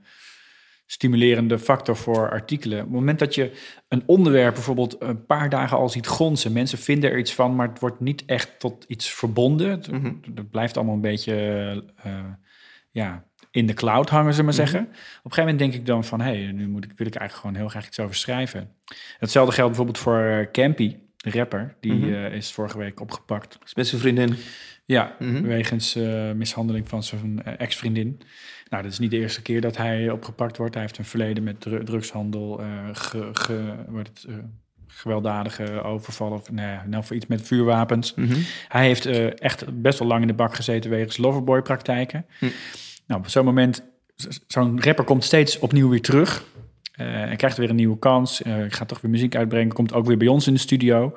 stimulerende factor voor artikelen. Op het moment dat je een onderwerp bijvoorbeeld een paar dagen al ziet gonzen, mensen vinden er iets van, maar het wordt niet echt tot iets verbonden. Het, Mhm. het blijft allemaal een beetje eh, ja, in de cloud hangen, ze maar zeggen. Op een gegeven moment denk ik dan van, hé, hey, nu moet ik, wil ik eigenlijk gewoon heel graag iets over schrijven. Hetzelfde geldt bijvoorbeeld voor eh, Campy, de rapper. Die Mhm. eh, is vorige week opgepakt. Is Met zijn vriendin. Ja, Mhm. wegens eh, mishandeling van zijn eh, ex-vriendin. Nou, dat is niet de eerste keer dat hij opgepakt wordt. Hij heeft een verleden met dru- drugshandel, ge, ge- wordt het, gewelddadige overvallen, of nee, nou voor iets met vuurwapens. Mhm. Hij heeft echt best wel lang in de bak gezeten wegens loverboy-praktijken. Hm. Nou, op zo'n moment, zo'n rapper komt steeds opnieuw weer terug. Eh en krijgt weer een nieuwe kans. Eh gaat toch weer muziek uitbrengen. Komt ook weer bij ons in de studio.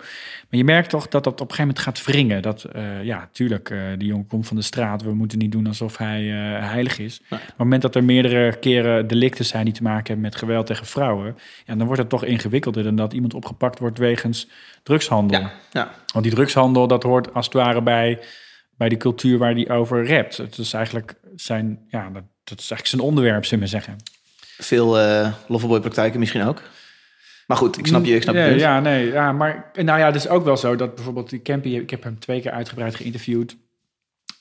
Maar je merkt toch dat dat op een gegeven moment gaat wringen. Dat, eh, ja, tuurlijk, eh, die jongen komt van de straat. We moeten niet doen alsof hij eh, heilig is. Maar op het moment dat er meerdere keren delicten zijn die te maken hebben met geweld tegen vrouwen. Ja, dan wordt het toch ingewikkelder dan dat iemand opgepakt wordt wegens drugshandel. Ja, ja. Want die drugshandel, dat hoort als het ware bij, bij die cultuur waar die over rapt. Het is eigenlijk zijn, ja, dat, dat is eigenlijk zijn onderwerp, zullen we zeggen. Veel eh loverboy-praktijken misschien ook. Maar goed, ik snap je, ik snap je ja, nee, ja, maar nou ja, het is ook wel zo dat bijvoorbeeld die Campy, ik heb hem twee keer uitgebreid geïnterviewd.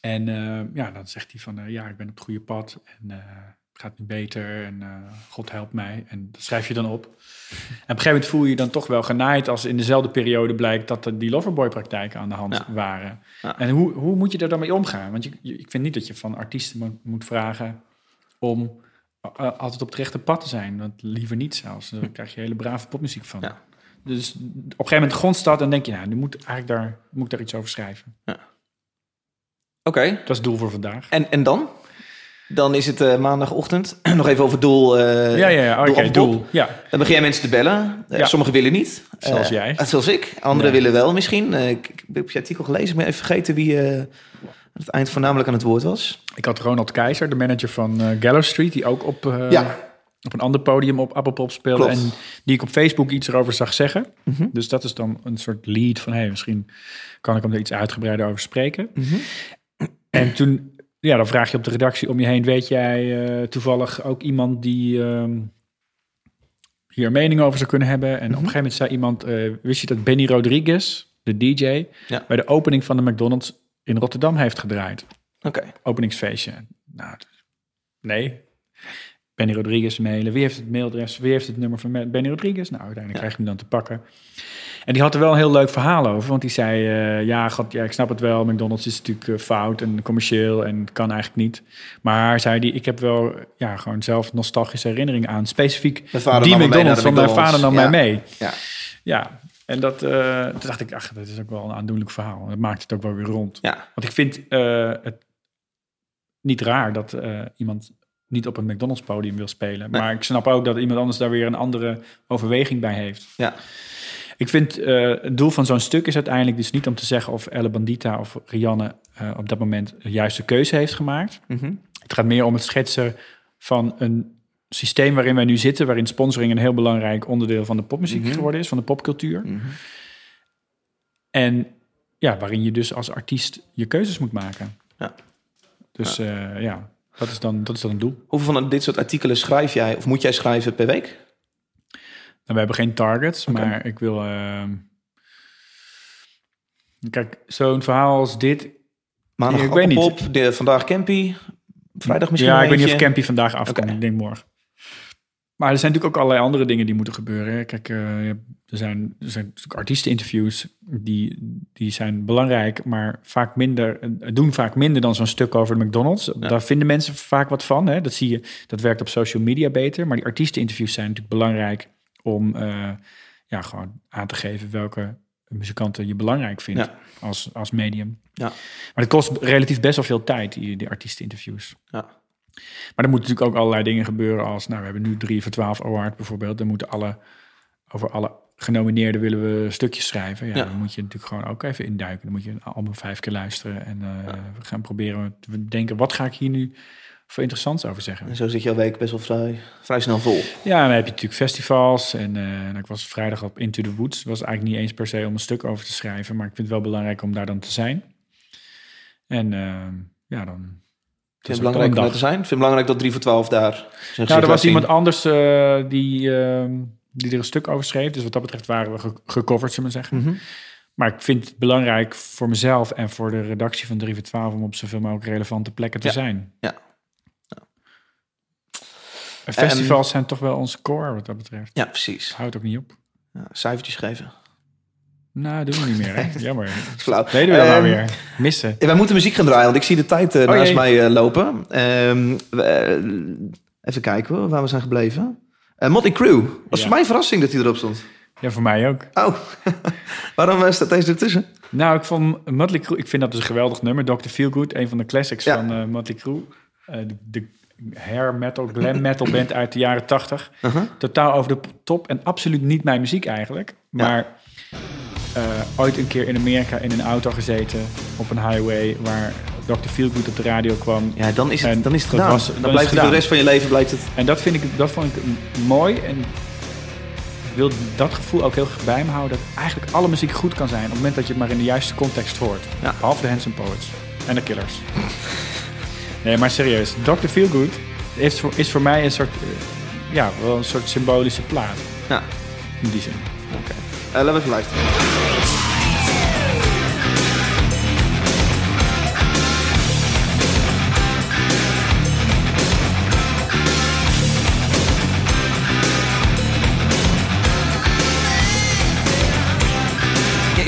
En eh, ja, dan zegt hij van, eh, ja, ik ben op het goede pad en het gaat nu beter en God helpt mij. En dat schrijf je dan op. En op een gegeven moment voel je je dan toch wel genaaid als in dezelfde periode blijkt dat er die loverboy-praktijken aan de hand Ja. waren. Ja. En hoe, hoe moet je daar dan mee omgaan? Want je, je- ik vind niet dat je van artiesten mo- moet vragen om altijd op het rechte pad te zijn. Want liever niet zelfs. Dan krijg je hele brave popmuziek van. Ja. Dus op een gegeven moment grondst dat en denk je, nou, nu moet, eigenlijk daar, moet ik daar iets over schrijven. Oké. Dat is het doel voor vandaag. En, en dan? Dan is het eh, maandagochtend. Nog even over doel. eh, Ja, ja, ja. Oké, Appelpop. doel. Ja. Dan begin jij mensen te bellen. Eh, Ja. Sommigen willen niet. Zoals Eh, jij. eh, zoals ik. Anderen Ja. willen wel misschien. Eh, ik, heb je artikel gelezen. Ik ben even vergeten wie eh, aan het eind voornamelijk aan het woord was. Ik had Ronald Keizer, de manager van Gallow Street, die ook op, eh, Ja. op een ander podium op Appelpop speelde. Klopt. En die ik op Facebook iets erover zag zeggen. Mhm. Dus dat is dan een soort lead van, hey, misschien kan ik hem er iets uitgebreider over spreken. Mhm. En toen, ja, dan vraag je op de redactie om je heen, weet jij eh, toevallig ook iemand die ehm, hier een mening over zou kunnen hebben? En op een gegeven moment zei iemand, wist je dat Benny Rodriguez, de DJ, Ja. bij de opening van de McDonald's in Rotterdam heeft gedraaid? Oké. openingsfeestje. Nou, nee. Benny Rodriguez mailen. Wie heeft het mailadres? Wie heeft het nummer van Benny Rodriguez? Nou, uiteindelijk krijg je hem dan te pakken. En die had er wel een heel leuk verhaal over. Want die zei, eh, ja, god, ja, ik snap het wel. McDonald's is natuurlijk eh, fout en commercieel en kan eigenlijk niet. Maar zei die, ik heb wel ja, gewoon zelf nostalgische herinneringen aan. Specifiek die McDonald's van mijn vader nam mij mee. Ja. Ja, en dat, eh, toen dacht ik, ach, dat is ook wel een aandoenlijk verhaal. Dat maakt het ook wel weer rond. Ja. Want ik vind eh, het niet raar dat eh, iemand niet op een McDonald's podium wil spelen. Nee. Maar ik snap ook dat iemand anders daar weer een andere overweging bij heeft. Ja. Ik vind het doel van zo'n stuk is uiteindelijk dus niet om te zeggen of Elle Bandita of Rianne op dat moment de juiste keuze heeft gemaakt. Mhm. Het gaat meer om het schetsen van een systeem waarin wij nu zitten, waarin sponsoring een heel belangrijk onderdeel van de popmuziek Mhm. geworden is, van de popcultuur. Mhm. En ja, waarin je dus als artiest je keuzes moet maken. Ja. Dus ja, ja dat, is dan, dat is dan een doel. Hoeveel van dit soort artikelen schrijf jij of moet jij schrijven per week? En we hebben geen targets, maar ik wil... ehm, kijk, zo'n verhaal als dit... Maandag Ik weet niet. Appelpop, de, vandaag Campy, vrijdag misschien ja, ik weet niet of. Campy vandaag afkomt. Oké. Ik denk morgen. Maar er zijn natuurlijk ook allerlei andere dingen die moeten gebeuren. hè. Kijk, eh, er zijn, er zijn natuurlijk artiesteninterviews die, die zijn belangrijk, maar vaak minder, eh, doen vaak minder dan zo'n stuk over de McDonald's. Daar vinden mensen vaak wat van. Hè. Dat zie je, dat werkt op social media beter. Maar die artiesteninterviews zijn natuurlijk belangrijk om eh, ja, gewoon aan te geven welke muzikanten je belangrijk vindt Ja. als, als medium. Ja. Maar het kost relatief best wel veel tijd, die, die artiesteninterviews. Ja. Maar er moeten natuurlijk ook allerlei dingen gebeuren als... Nou, we hebben nu 3 voor 12 award bijvoorbeeld. Dan moeten alle, over alle genomineerden willen we stukjes schrijven. Ja, Ja. Dan moet je natuurlijk gewoon ook even induiken. Dan moet je een album vijf keer luisteren. En eh, we gaan proberen te denken, wat ga ik hier nu voor interessants over zeggen? En zo zit jouw week best wel vrij, vrij snel vol. Ja, dan heb je natuurlijk festivals. En eh, en ik was vrijdag op Into the Woods. Was eigenlijk niet eens per se om een stuk over te schrijven. Maar ik vind het wel belangrijk om daar dan te zijn. En eh, ja, dan... Vind het belangrijk om te zijn? Vind het belangrijk dat 3 voor 12 daar Nou, er was iemand anders eh, die, eh, die er een stuk over schreef. Dus wat dat betreft waren we ge- gecoverd, zullen we zeggen. Mhm. Maar ik vind het belangrijk voor mezelf en voor de redactie van 3 voor 12 om op zoveel mogelijk relevante plekken te Ja. zijn. Ja. En festivals zijn toch wel onze core wat dat betreft. Ja, precies. Houdt ook niet op. Ja, cijfertjes geven. Nou, doen we niet meer, hè? Jammer. Flauw. Deden we dat nou Ehm, weer? Missen. Ja, wij moeten muziek gaan draaien, want ik zie de tijd eh, Oh, naast jee. mij eh, lopen. Ehm, we, eh, even kijken hoor, waar we zijn gebleven. Eh Motley Crue. Was Ja. voor mij een verrassing dat hij erop stond. Ja, voor mij ook. Oh, waarom eh, staat deze ertussen? Nou, ik vond Motley Crue, ik vind dat dus een geweldig nummer. Dr. Feelgood, een van de classics Ja. van eh Motley Crue. Eh, de, de hair metal, glam metal band uit de jaren 80. Uh-huh. Totaal over de top en absoluut niet mijn muziek eigenlijk. Maar eh, ooit een keer in Amerika in een auto gezeten op een highway waar Dr. Feelgood op de radio kwam. Ja, dan is het, En dan is het dat gedaan. was- dan blijft het het voor de rest van je leven blijft het. En dat, vind ik, dat vond ik mooi en ik wil dat gevoel ook heel erg bij me houden. Dat eigenlijk alle muziek goed kan zijn op het moment dat je het maar in de juiste context hoort. Ja. Behalve de Handsome Poets en de Killers. nee, maar serieus. Dr. Feelgood is voor, is voor mij een soort, eh, ja, wel een soort symbolische plaat. Ja. In die zin. Eh, laten we even luisteren.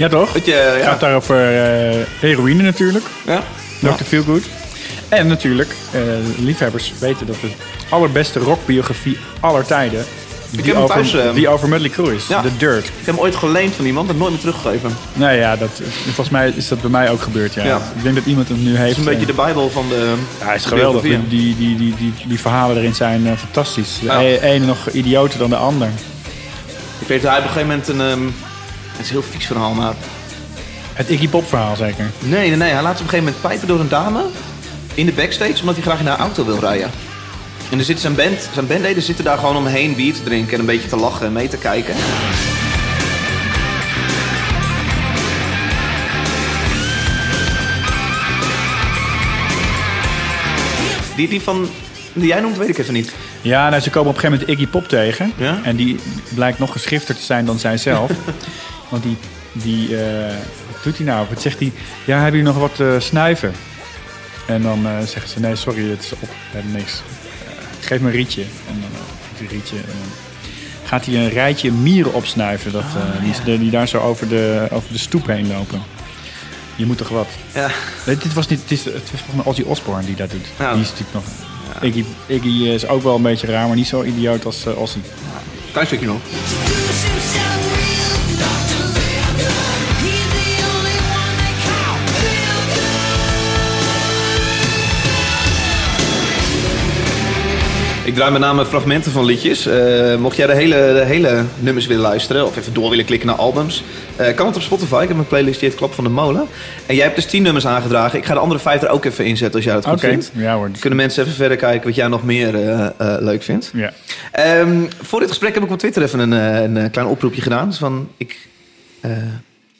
Ja, toch? Het ja. gaat daar over eh, heroïne natuurlijk. ja. Dr. Feelgood. En natuurlijk, eh, liefhebbers weten dat de allerbeste rockbiografie aller tijden... Die, heb hem over, thuis, eh, die over Mudley Crew is. Ja. The Dirt. Ik heb hem ooit geleend van iemand, maar nooit meer teruggegeven. Nou ja, dat, volgens mij is dat bij mij ook gebeurd, ja. Ja. Ik denk dat iemand het nu heeft. Het is een beetje de bijbel van de... Ja, hij is de geweldig. Die, die, die, die, die, die verhalen erin zijn fantastisch. De Ja. e- ene nog idioter dan de ander. Ik weet dat hij op een gegeven moment een... ehm, het is een heel vies verhaal, maar... Het Iggy Pop verhaal zeker. Nee, nee, nee. Hij laat zich op een gegeven moment pijpen door een dame in de backstage, omdat hij graag in haar auto wil rijden. En er zit zijn band, zijn bandleden zitten daar gewoon omheen bier te drinken en een beetje te lachen en mee te kijken. Die, die van, die jij noemt, weet ik even niet. Ja, nou, ze komen op een gegeven moment Iggy Pop tegen. Ja? En die blijkt nog geschifter te zijn dan zijzelf. Want die, die eh, wat doet hij nou? Wat zegt hij? Ja, hebben jullie nog wat eh, snuiven? En dan eh, zeggen ze, nee, sorry, het is op. We hebben niks. Geef me een rietje. En dan uh, een rietje. En dan gaat hij een rijtje mieren opsnuiven. Dat, eh, die, die daar zo over de, over de stoep heen lopen. Je moet toch wat? Ja. Nee, dit was niet, het, is, het was volgens mij Ozzy Osbourne die dat doet. Die is natuurlijk nog... Iggy, Iggy is ook wel een beetje raar, maar niet zo idioot als uh, Ozzy. Klein stukje nog. Draai met name fragmenten van liedjes. Eh, mocht jij de hele, de hele nummers willen luisteren of even door willen klikken naar albums, eh, kan het op Spotify. Ik heb een playlist die heet Klap van de Molen. En jij hebt dus 10 nummers aangedragen. Ik ga de andere vijf er ook even inzetten als jij dat goed Oké, vindt. ja hoor. Kunnen mensen even verder kijken wat jij nog meer eh, leuk vindt. Ja. Ehm, voor dit gesprek heb ik op Twitter even een, een, klein oproepje gedaan. Dus van, ik,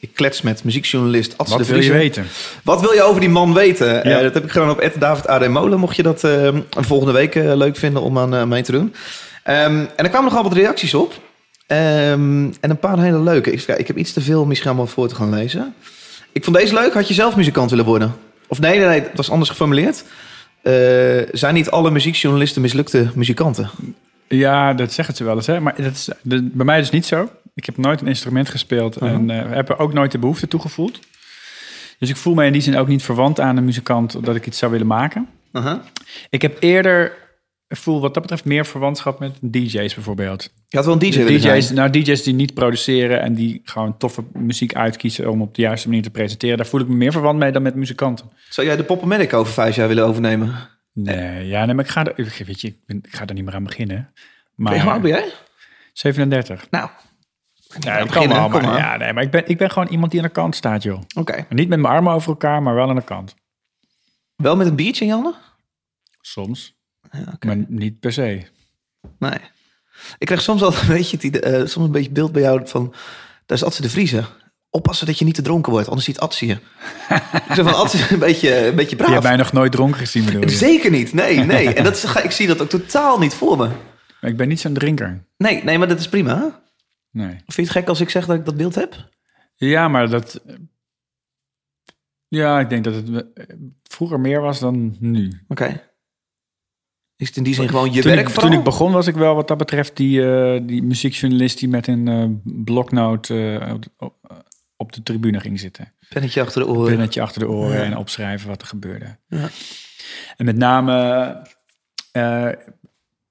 ik klets met muziekjournalist de Wat wil je weten? Wat wil je over die man weten? Eh, dat heb ik gedaan op David A.D. Molen. Mocht je dat eh, volgende week eh, leuk vinden om aan eh, mee te doen. Ehm, en er kwamen nogal wat reacties op. Ehm, en een paar hele leuke. Ik, ik heb iets te veel misschien allemaal voor te gaan lezen. Ik vond deze leuk. Had je zelf muzikant willen worden? Of nee, nee, nee het was anders geformuleerd. Zijn niet alle muziekjournalisten mislukte muzikanten? Ja, dat zeggen ze wel eens. Hè? Maar dat is de- bij mij dus niet zo. Ik heb nooit een instrument gespeeld en eh, heb er ook nooit de behoefte toe gevoeld. Dus ik voel mij in die zin ook niet verwant aan een muzikant dat ik iets zou willen maken. Aha. Ik heb eerder, voel wat dat betreft meer verwantschap met DJ's bijvoorbeeld. Je had wel een DJ DJ's, zijn. nou, DJ's die niet produceren en die gewoon toffe muziek uitkiezen om op de juiste manier te presenteren. Daar voel ik me meer verwant mee dan met muzikanten. Zou jij de Poppenmedic over vijf jaar willen overnemen? Nee, ja, nee, maar ik ga, er, weet je, ik, ben, ik ga er niet meer aan beginnen. Maar, Hoe oud ben jij? 37. Nou, Ja, kan wel, kom maar, ja, nee, maar ik ben, ik ben gewoon iemand die aan de kant staat, joh. oké. Niet met mijn armen over elkaar, maar wel aan de kant. Wel met een biertje in je handen? Soms. Maar niet per se. Nee. Ik krijg soms al een beetje, het idee- eh, soms een beetje beeld bij jou van... Daar is Atze de Vriezer. Oppassen dat je niet te dronken wordt, anders ziet Atze je. ik zeg van, Atze een beetje, een beetje Je hebt braaf. mij nog nooit dronken gezien, bedoel je? Zeker niet, nee, nee. En dat is, ik zie dat ook totaal niet voor me. Maar Ik ben niet zo'n drinker. Nee, nee, maar dat is prima. Nee. vind je het gek als ik zeg dat ik dat beeld heb? Ja, maar dat... Ja, ik denk dat het eh, vroeger meer was dan nu. Oké. Is het in die zin gewoon je toen, werk ik, toen ik begon was ik wel wat dat betreft die, eh, die muziekjournalist die met een eh, bloknoot op, de tribune ging zitten. Pennetje achter de oren. Pinnetje achter de oren Ja. en opschrijven wat er gebeurde. Ja. En met name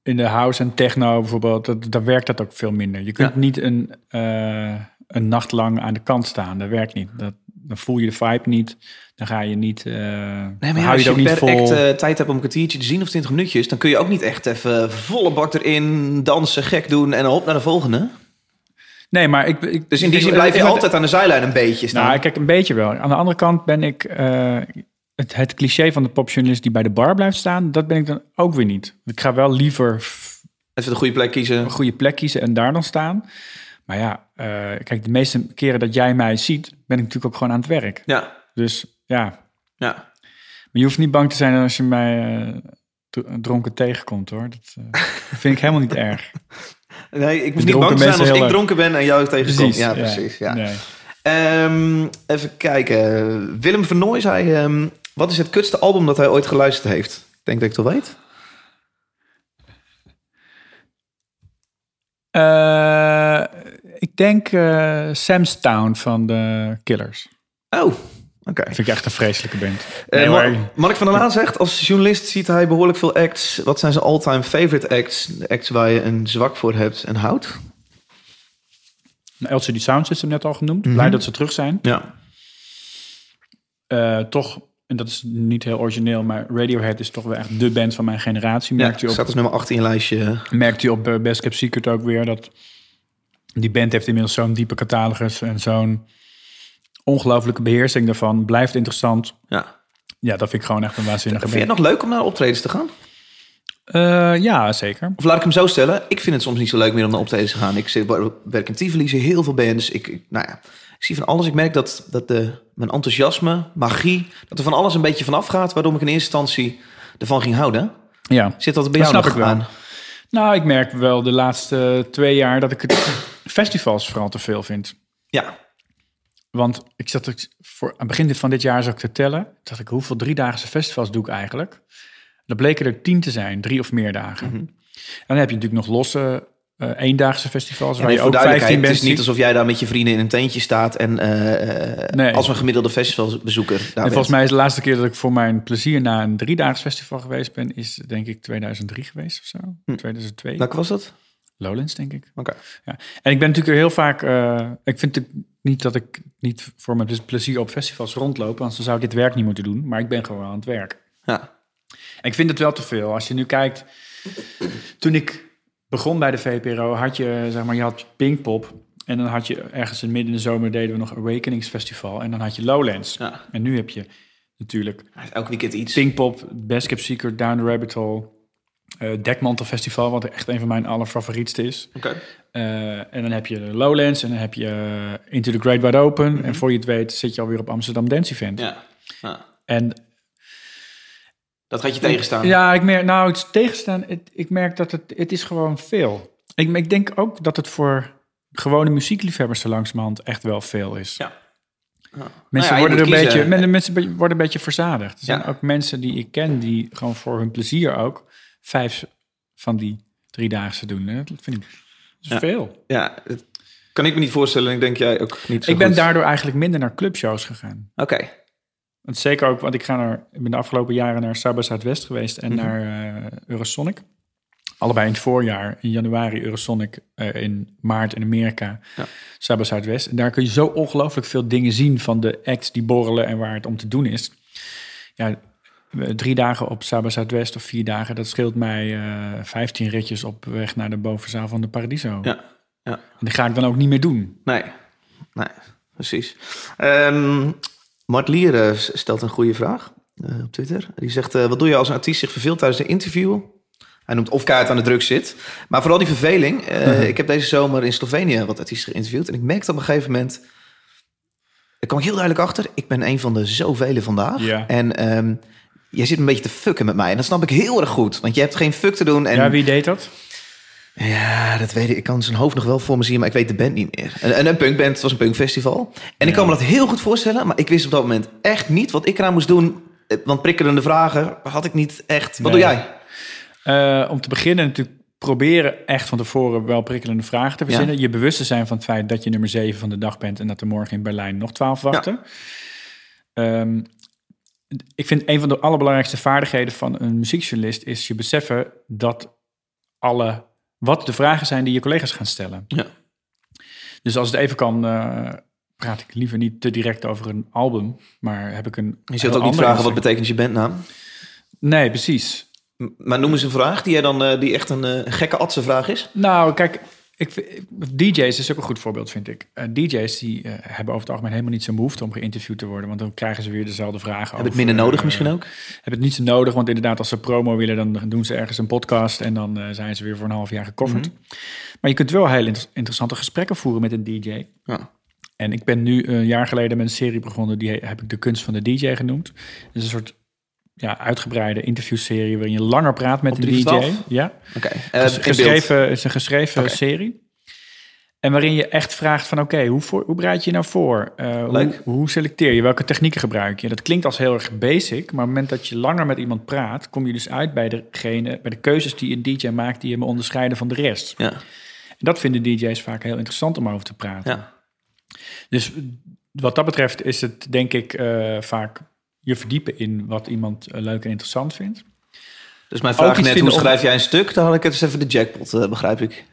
in de house en techno bijvoorbeeld, dat, daar werkt dat ook veel minder. Je kunt Ja. niet een, eh, een nacht lang aan de kant staan. Dat werkt niet. Dat, dan voel je de vibe niet. Dan ga je niet. eh Nee, maar ja, als je je per vol. act eh, tijd hebt om een kwartiertje te zien of 20 minuutjes... dan kun je ook niet echt even volle bak erin, dansen, gek doen... en op naar de volgende. nee, maar ik. ik Dus in die zin blijf je altijd aan de zijlijn een beetje staan. Nou, kijk, een beetje wel. Aan de andere kant ben ik. Het, het cliché van de popjournalist die bij de bar blijft staan, dat ben ik dan ook weer niet. Ik ga wel liever Even de goede plek kiezen. een goede plek kiezen en daar dan staan. Maar ja, eh, kijk, de meeste keren dat jij mij ziet, ben ik natuurlijk ook gewoon aan het werk. Ja, Dus ja, ja. maar je hoeft niet bang te zijn als je mij eh, dr- dronken tegenkomt, hoor. Dat eh, vind ik helemaal niet erg. Nee, ik moet niet dronken bang zijn als ik erg. dronken ben en jou tegenkom. Ja, precies. Ja. Nee. Ehm, even kijken. Willem Vernooy zei... ehm, wat is het kutste album dat hij ooit geluisterd heeft? Ik denk dat ik het al weet. Eh, Ik denk eh Sam's Town van de Killers. Oh, oké. Vind ik echt een vreselijke band. Eh, Mar- Mark van der Laan zegt, als journalist ziet hij behoorlijk veel acts. Wat zijn zijn all-time favorite acts? De acts waar je een zwak voor hebt en houdt? LCD Sound System net al genoemd. Mhm. Blij dat ze terug zijn. Ja. Toch, en dat is niet heel origineel, maar Radiohead is toch wel echt de band van mijn generatie. Ja, Merkt u op, staat als nummer 8 in je lijstje. merkt u op eh, Best Kept Secret ook weer dat die band heeft inmiddels zo'n diepe catalogus en zo'n ongelooflijke beheersing daarvan. Blijft interessant. Ja. Ja, dat vind ik gewoon echt een waanzinnige Vind je het nog leuk om naar optredens te gaan? Eh, ja, zeker. Of laat ik hem zo stellen. Ik vind het soms niet zo leuk meer om naar optredens te gaan. Ik zit, werk in Tivoli, zie heel veel bands. Ik, ik- nou ja, ik zie van alles. Ik merk dat, dat de, mijn enthousiasme, magie... dat er van alles een beetje vanaf gaat... waardoor ik in eerste instantie ervan ging houden. Ja. Zit dat bij Dat jou snap nog ik wel. aan? Nou, ik merk wel de laatste twee jaar dat ik het festivals vooral te veel vind. Ja. Want ik zat voor, aan het begin van dit jaar zat ik te tellen. Dacht ik, hoeveel driedaagse festivals doe ik eigenlijk? Dan bleken er tien te zijn, drie of meer dagen. Mhm. En dan heb je natuurlijk nog losse eh, eendaagse festivals... Waar je ook 15 duidelijkheid, het is niet alsof jij daar met je vrienden in een tentje staat... en eh, Nee. als een gemiddelde festivalbezoeker daar En bent. volgens mij is de laatste keer dat ik voor mijn plezier... naar een driedaags festival geweest ben... is denk ik 2003 geweest of zo. Hm. 2002. Welke was dat? Lowlands, denk ik. Oké. Ja. En ik ben natuurlijk heel vaak. ik vind het niet dat ik niet voor mijn plezier op festivals rondloop, want dan zou ik dit werk niet moeten doen. Maar ik ben gewoon aan het werk. Ja. En ik vind het wel te veel. Als je nu kijkt. Toen ik begon bij de VPRO, had je, zeg maar, je had Pinkpop. En dan had je ergens in midden in de zomer deden we nog Awakenings Festival. En dan had je Lowlands. Ja. En nu heb je natuurlijk Elk weekend iets. Pinkpop, Best Kept Secret, Down the Rabbit Hole. eh Dekmantel Festival, wat echt een van mijn allerfavorietste is. Eh, en dan heb je Lowlands en dan heb je eh, Into the Great Wide Open. En voor je het weet zit je alweer op Amsterdam Dance Event. Ja. ja. En Dat gaat je tegenstaan. ja, ik merk, nou, het tegenstaan. Het, ik merk dat het, het is gewoon veel. Ik, ik denk ook dat het voor gewone muziekliefhebbers zo langzamerhand echt wel veel is. Ja. Ja. Mensen, Nou ja, je worden er een beetje, men- mensen worden een beetje verzadigd. Er zijn Ja. ook mensen die ik ken die gewoon voor hun plezier ook vijf van die driedaagse doen. En Dat vind ik dat is Ja. veel. Ja, dat kan ik me niet voorstellen. Ik denk jij ook niet zo Ik ben goed. daardoor eigenlijk minder naar clubshows gegaan. Oké. Want zeker ook, want ik, ga naar, ik ben de afgelopen jaren naar Saba Zuidwest geweest en Mhm. naar eh, Eurosonic. Allebei in het voorjaar, in januari Eurosonic, eh, in maart in Amerika, Ja. Saba Zuidwest. En daar kun je zo ongelooflijk veel dingen zien van de acts die borrelen en waar het om te doen is. Ja, drie dagen op Saba Zuidwest of vier dagen, dat scheelt mij eh 15 ritjes op weg naar de bovenzaal van de Paradiso. Ja. ja. En die ga ik dan ook niet meer doen. Nee. Nee, precies. Ehm Mart Lier eh, stelt een goede vraag eh, op Twitter. Die zegt, eh, wat doe je als een artiest zich verveelt tijdens een interview? Hij noemt of kaart aan de druk zit. Maar vooral die verveling. eh, Ik heb deze zomer in Slovenië wat artiesten geïnterviewd. En ik merkte op een gegeven moment... Daar kwam ik heel duidelijk achter. Ik ben een van de zoveel vandaag. Ja. En ehm, jij zit een beetje te fucken met mij. En dat snap ik heel erg goed. Want je hebt geen fuck te doen. En Ja, wie deed dat? Ja, dat weet ik. Ik kan zijn hoofd nog wel voor me zien, maar ik weet de band niet meer. En, en een punkband, het was een punkfestival. En ik kan me dat heel goed voorstellen, maar ik wist op dat moment echt niet wat ik eraan moest doen. Eh, Want prikkelende vragen had ik niet echt. Wat Nee. doe jij? Eh, om te beginnen natuurlijk proberen echt van tevoren wel prikkelende vragen te verzinnen. Je bewust te zijn van het feit dat je nummer 7 van de dag bent... en dat er morgen in Berlijn nog 12 wachten. Ehm, ik vind een van de allerbelangrijkste vaardigheden van een muziekjournalist... is je beseffen dat alle... wat de vragen zijn die je collega's gaan stellen. Ja. Dus als het even kan... eh, praat ik liever niet te direct over een album, maar heb ik een. Je zult ook niet vragen wat betekent je bandnaam. Nee, precies. Maar noem eens een vraag die, jij dan, eh, die echt een eh, gekke atse vraag is. Nou, kijk, ik, vind- DJ's is ook een goed voorbeeld, vind ik. Eh, DJ's die eh, hebben over het algemeen helemaal niet zo'n behoefte om geïnterviewd te worden, want dan krijgen ze weer dezelfde vragen. Heb het minder nodig eh, misschien ook? Hebben het niet zo nodig, want inderdaad, als ze promo willen, dan doen ze ergens een podcast en dan zijn ze weer voor een half jaar gecoverd. Mhm. Maar je kunt wel heel inter- interessante gesprekken voeren met een DJ. Ja. En ik ben nu een jaar geleden met een serie begonnen, die he- heb ik de kunst van de DJ genoemd. Het is een soort ja, uitgebreide interviewserie waarin je langer praat met 3 DJ. voor 12? Ja. Oké. Ges- Eh, geschreven, het is een geschreven serie. En waarin je echt vraagt van oké, hoe, voor- hoe bereid je je nou voor? Eh, hoe, hoe selecteer je? Welke technieken gebruik je? Dat klinkt als heel erg basic, maar op het moment dat je langer met iemand praat, kom je dus uit bij degene, bij de keuzes die een DJ maakt die hem onderscheiden van de rest. Ja. dat vinden DJ's vaak heel interessant om over te praten. Ja. Dus wat dat betreft is het denk ik eh, vaak je verdiepen in wat iemand eh, leuk en interessant vindt. Dus mijn vraag net, hoe om- schrijf jij een stuk? Dan had ik het eens even de jackpot, eh, begrijp ik.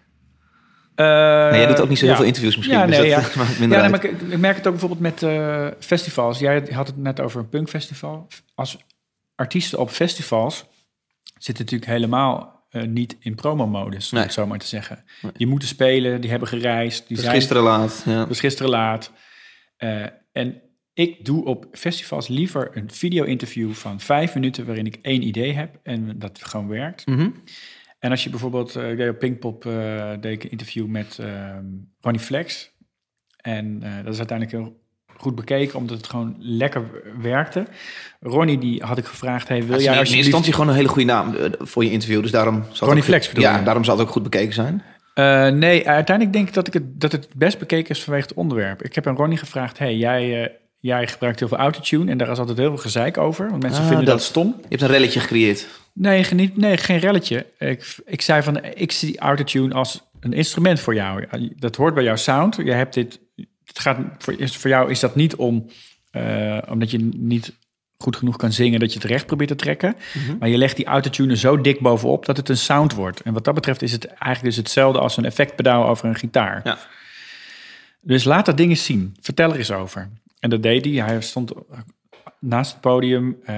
Eh, Nee, jij doet ook niet zo heel ja. veel interviews misschien. Ja, dus nee, dat ja. maakt minder Ja, nee, ik, ik merk het ook bijvoorbeeld met festivals. Jij had het net over een punkfestival. Als artiesten op festivals zitten natuurlijk helemaal niet in promomodus, om Nee. het zo maar te zeggen. Die moeten spelen, die hebben gereisd, die Dus zijn gisteren laat. Ja. dus gisteren laat. En ik doe op festivals liever een video-interview van vijf minuten waarin ik één idee heb en dat gewoon werkt. Mhm. En als je bijvoorbeeld, eh, ik deed op Pinkpop eh, deed ik een interview met ehm, Ronnie Flex. En eh, dat is uiteindelijk heel goed bekeken, omdat het gewoon lekker werkte. Ronnie, die had ik gevraagd, hey, wil jij in eerste alsjeblieft... instantie gewoon een hele goede naam voor je interview. Dus daarom zal Ronnie Flex bedoel Ja, je? daarom zal het ook goed bekeken zijn. Nee, uiteindelijk denk ik dat, ik het, dat het best bekeken is vanwege het onderwerp. Ik heb aan Ronnie gevraagd, hey, jij, jij gebruikt heel veel autotune en daar is altijd heel veel gezeik over. Want mensen Ah, vinden dat, dat- stom. Je hebt een relletje gecreëerd. Nee, geniet, nee geen relletje. Ik, ik zei van, ik zie autotune als een instrument voor jou. Dat hoort bij jouw sound. Je hebt dit, het gaat, voor, voor jou is dat niet om, eh, omdat je niet goed genoeg kan zingen, dat je het recht probeert te trekken. Maar je legt die autotune zo dik bovenop dat het een sound wordt. En wat dat betreft is het eigenlijk dus hetzelfde als een effectpedaal over een gitaar. Ja. Dus laat dat ding eens zien. Vertel er eens over. En dat deed hij. Hij stond naast het podium. eh,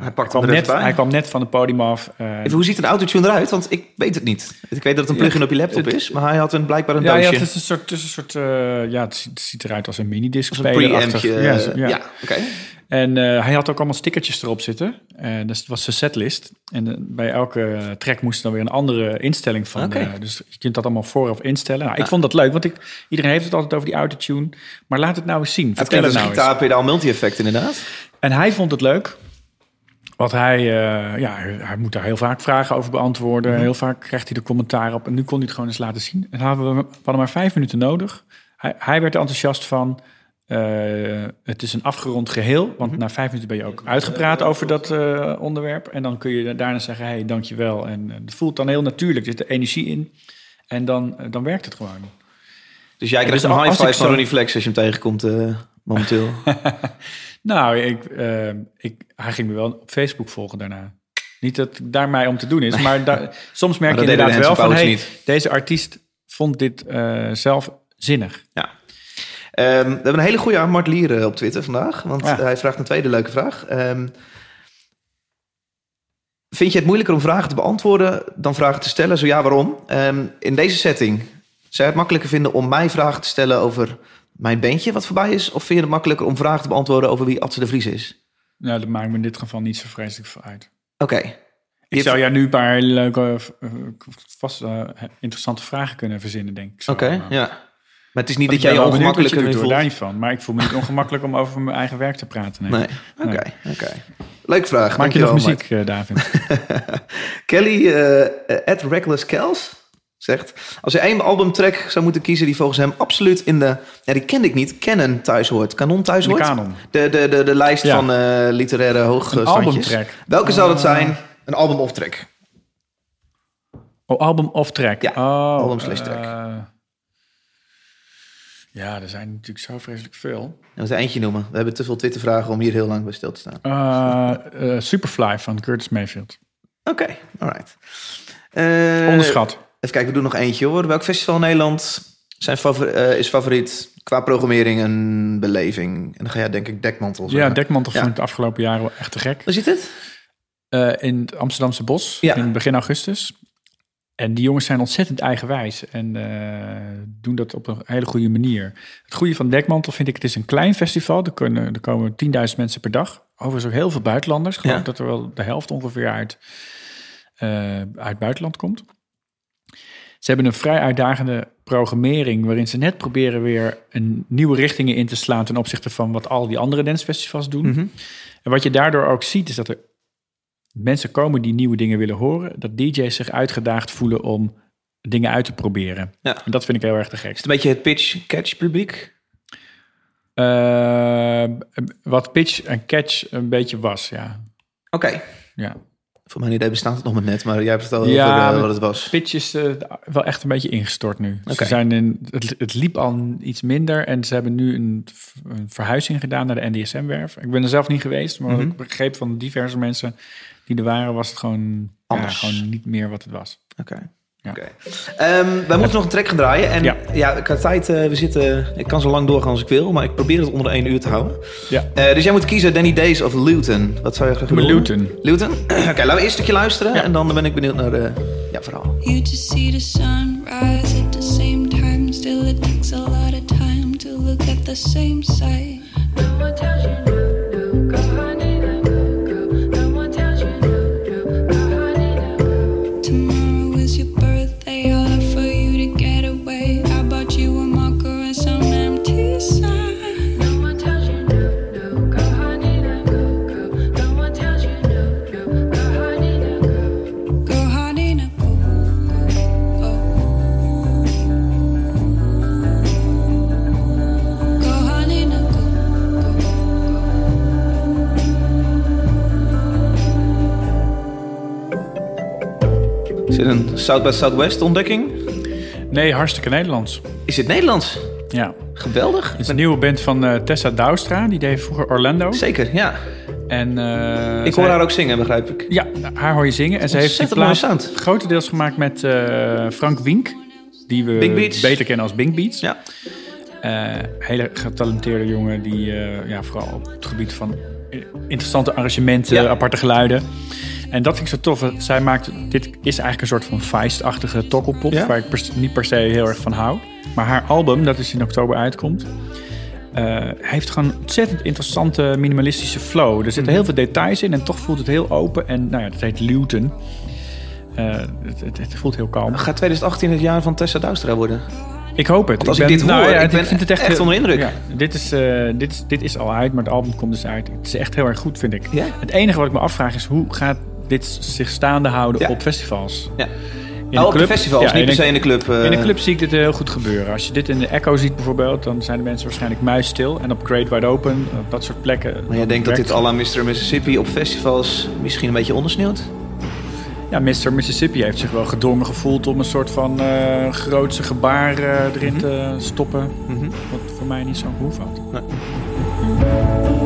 hij, pakt kwam hem net, bij. hij kwam net van het podium af. eh, Even, hoe ziet een autotune eruit? Want ik weet het niet. Ik weet dat het een plugin op je laptop is, maar hij had een, blijkbaar een ja, ja, het is een soort, het is een soort eh, ja, het ziet, het ziet eruit als een minidisc Als een preampje. Ja, ja. oké. En eh, hij had ook allemaal stickertjes erop zitten. Eh dus het was zijn setlist. En eh, bij elke track moest dan weer een andere instelling van. Eh, dus je kunt dat allemaal vooraf instellen. Nou, ik vond dat leuk, want ik, iedereen heeft het altijd over die autotune. Maar laat het nou eens zien. Het Vertel het nou eens. gitaarpedaal multi-effect inderdaad. En hij vond het leuk. Want hij, ja, hij moet daar heel vaak vragen over beantwoorden. Mhm. Heel vaak krijgt hij er commentaar op. En nu kon hij het gewoon eens laten zien. En hadden we, we hadden maar vijf minuten nodig. Hij, hij werd er enthousiast van. Eh, het is een afgerond geheel. Want Mhm. na vijf minuten ben je ook uitgepraat over dat eh, onderwerp. En dan kun je daarna zeggen, hey, dankjewel. En eh, het voelt dan heel natuurlijk. Er zit er energie in. En dan, dan werkt het gewoon. Dus jij krijgt dus een high five van Ronnie Flex als je hem tegenkomt momenteel. Nou, ik, ik, hij ging me wel op Facebook volgen daarna. Niet dat het daar mij om te doen is, maar daar- soms merk Maar je inderdaad de wel van... Hey, deze artiest vond dit zelf zinnig. ja. Ehm, we hebben een hele goede aan Mart Lier eh, op Twitter vandaag. Want Ja. hij vraagt een tweede leuke vraag. Ehm, vind je het moeilijker om vragen te beantwoorden dan vragen te stellen? Zo ja, waarom? Ehm, in deze setting, zou je het makkelijker vinden om mij vragen te stellen over mijn bandje wat voorbij is? Of vind je het makkelijker om vragen te beantwoorden over wie Atze de Vries is? Nou, dat maakt me in dit geval niet zo vreselijk veel uit. Oké. Ik zou jou nu een paar leuke, eh, vast eh, interessante vragen kunnen verzinnen, denk ik. Oké, ja. Maar het is niet dat jij je nu hoor, voelt. daar niet van. Maar ik voel me niet ongemakkelijk om over mijn eigen werk te praten. Nee. Nee. Oké, oké. Leuk vraag. Maak je nog muziek, eh, David? Kelly, eh at Reckless Kels, zegt... Als je één albumtrack zou moeten kiezen die volgens hem absoluut in de... Ja, die kende ik niet. Canon thuis hoort. Kanon thuis De hoort. kanon. De, de, de, de lijst Ja. van eh, literaire hoogstandjes. albumtrack. Welke zou dat zijn? Een album of track? Oh, album of track? Ja, oh, album slash track. Ja, er zijn natuurlijk zo vreselijk veel. We moeten eentje noemen. We hebben te veel Twittervragen om hier heel lang bij stil te staan. Eh, eh, Superfly van Curtis Mayfield. Oké, alright. Eh, Onderschat. Even kijken, we doen nog eentje hoor. Welk festival in Nederland zijn is favoriet qua programmering en beleving? En dan ga jij denk ik Dekmantel Ja, zeggen. Dekmantel Ja. vond ik de afgelopen jaren wel echt te gek. Waar zit het? In het Amsterdamse Bos, Ja. in begin augustus. En die jongens zijn ontzettend eigenwijs en eh, doen dat op een hele goede manier. Het goede van Dekmantel vind ik, het is een klein festival. Er, kunnen, er komen 10.000 mensen per dag. Overigens ook heel veel buitenlanders. Ik geloof Ja. dat er wel de helft ongeveer uit, eh, uit buitenland komt. Ze hebben een vrij uitdagende programmering... waarin ze net proberen weer een nieuwe richtingen in te slaan... ten opzichte van wat al die andere dancefestivals doen. Mhm. En wat je daardoor ook ziet, is dat er mensen komen die nieuwe dingen willen horen. Dat DJ's zich uitgedaagd voelen om dingen uit te proberen. Ja. En dat vind ik heel erg te Is gek. het een beetje het pitch-catch publiek? Eh, wat pitch en catch een beetje was, ja. Oké. ja. Voor mijn idee bestaat het nog maar net, maar jij hebt het al Ja, over eh, wat het was. Pitch is eh, wel echt een beetje ingestort nu. Ze zijn in, het, het liep al iets minder en ze hebben nu een, een verhuizing gedaan naar de NDSM-werf. Ik ben er zelf niet geweest, maar Mhm. ik begreep van diverse mensen die er waren, was het gewoon, ja, Anders. gewoon niet meer wat het was. Oké. Ja. Oké. Ehm, wij moeten nog een track gaan draaien. En ja, Ja. qua tijd, eh, we zitten, ik kan zo lang doorgaan als ik wil, maar ik probeer het onder de één uur te houden. Ja. Eh, dus jij moet kiezen Danny Days of Luton. Wat zou je graag willen? Luton. Luton? Oké, laten we eerst een stukje luisteren Ja. en dan ben ik benieuwd naar de ja, verhaal. You just see the sun rise at the same time. Still, it takes a lot of time to look at the same sight. South by Southwest ontdekking? Nee, hartstikke Nederlands. Is dit Nederlands? Ja. Geweldig. Het is een nieuwe band van eh, Tessa Douwstra, die deed vroeger Orlando. Zeker, ja. En, eh, Ik hoor zij- haar ook zingen, begrijp ik. Ja, haar hoor je zingen. En ze heeft die plaat grotendeels gemaakt met eh, Frank Wink. Die we beter kennen als Bing Beats. Ja. Hele getalenteerde jongen die ja, vooral op het gebied van interessante arrangementen, Ja. aparte geluiden. En dat vind ik zo tof. Zij maakt, dit is eigenlijk een soort van feist-achtige tokkelpop, Ja. waar ik niet per se heel erg van hou. Maar haar album, dat dus in oktober uitkomt, eh, heeft gewoon een ontzettend interessante minimalistische flow. Er zitten Mhm. heel veel details in en toch voelt het heel open. En nou ja, dat heet Luton. Eh, het, het, het voelt heel kalm. Gaat 2018 het jaar van Tessa Douwstra worden? Ik hoop het. Want als ik dit hoor, ik ben echt onder indruk. Ja, dit, is, eh, dit, is, dit is al uit, maar het album komt dus uit. Het is echt heel erg goed, vind ik. Ja? Het enige wat ik me afvraag is, hoe gaat dit zich staande houden Ja. op festivals? Ja. In Oh, op de festivals, Ja, niet per se in de club. eh. In een club zie ik dit heel goed gebeuren. Als je dit in de Echo ziet bijvoorbeeld, dan zijn de mensen waarschijnlijk muisstil. En op Great Wide Open, op dat soort plekken. Maar jij denkt dat dit à la Mr. Mississippi op festivals misschien een beetje ondersneeuwt? Ja, Mr. Mississippi heeft zich wel gedwongen gevoeld om een soort van eh grootse gebaar eh, erin te stoppen. Mhm. Wat voor mij niet zo'n gehoef had. No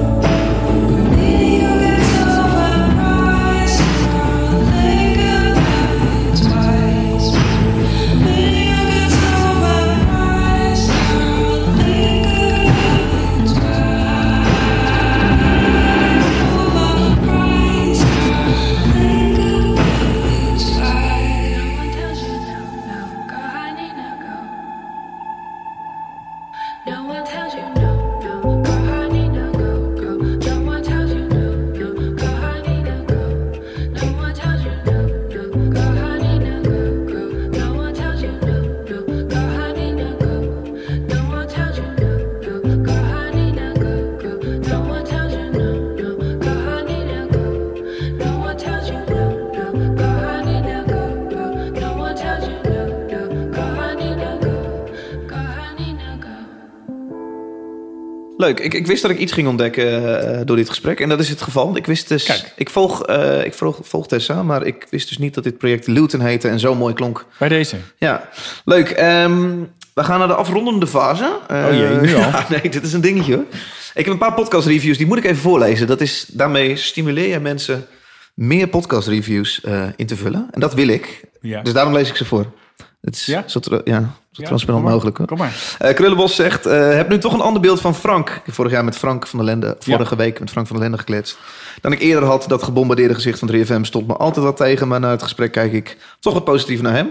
Leuk. Ik, ik wist dat ik iets ging ontdekken eh, door dit gesprek. En dat is het geval. Ik wist dus... Kijk. Ik, volg, eh, ik volg, volg Tessa, maar ik wist dus niet dat dit project Luton heette en zo mooi klonk. Bij deze. Ja, leuk. Ehm, we gaan naar de afrondende fase. Oh jee, nu al? Ja, nee, dit is een dingetje hoor. Ik heb een paar podcast reviews, die moet ik even voorlezen. Dat is, daarmee stimuleer je mensen meer podcast reviews eh, in te vullen. En dat wil ik. Ja. Dus daarom lees ik ze voor. Het is Ja? zo, tra- ja, zo Ja, transparant kom mogelijk hoor. Kom maar. Eh, Krullenbos zegt, eh, heb nu toch een ander beeld van Frank. Ik heb vorig jaar met Frank van der Lende, vorige week met Frank van der Lende gekletst. Dan ik eerder had, dat gebombardeerde gezicht van 3FM stond me altijd wat tegen. Maar na het gesprek kijk ik toch wat positief naar hem.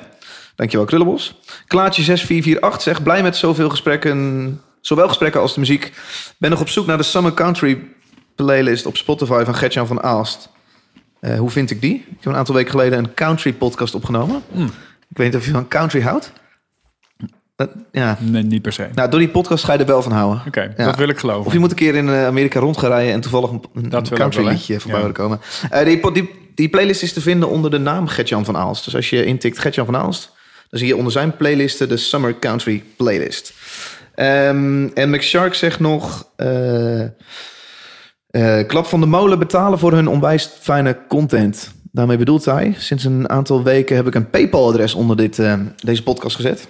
Dankjewel Krullenbos. Klaartje 6448 zegt, blij met zoveel gesprekken, zowel gesprekken als de muziek. Ben nog op zoek naar de Summer Country playlist op Spotify van Gertjan van Aalst. Eh, hoe vind ik die? Ik heb een aantal weken geleden een country podcast opgenomen. Ik weet niet of je van country houdt. Dat- ja, Nee, niet per se. nou, door die podcast ga je er wel van houden. Oké, Ja. dat wil ik geloven. Of je moet een keer in eh, Amerika rond gaan rijden en toevallig een, Dat country wel, liedje voorbij Ja. komen. Eh, die, die, die playlist is te vinden onder de naam Gertjan van Aalst. Dus als je intikt Gertjan van Aalst, dan zie je onder zijn playlisten de Summer Country playlist. Ehm, en McShark zegt nog... eh, klap van de molen betalen voor hun onwijs fijne content. Daarmee bedoelt hij, sinds een aantal weken heb ik een PayPal-adres onder dit, eh, deze podcast gezet.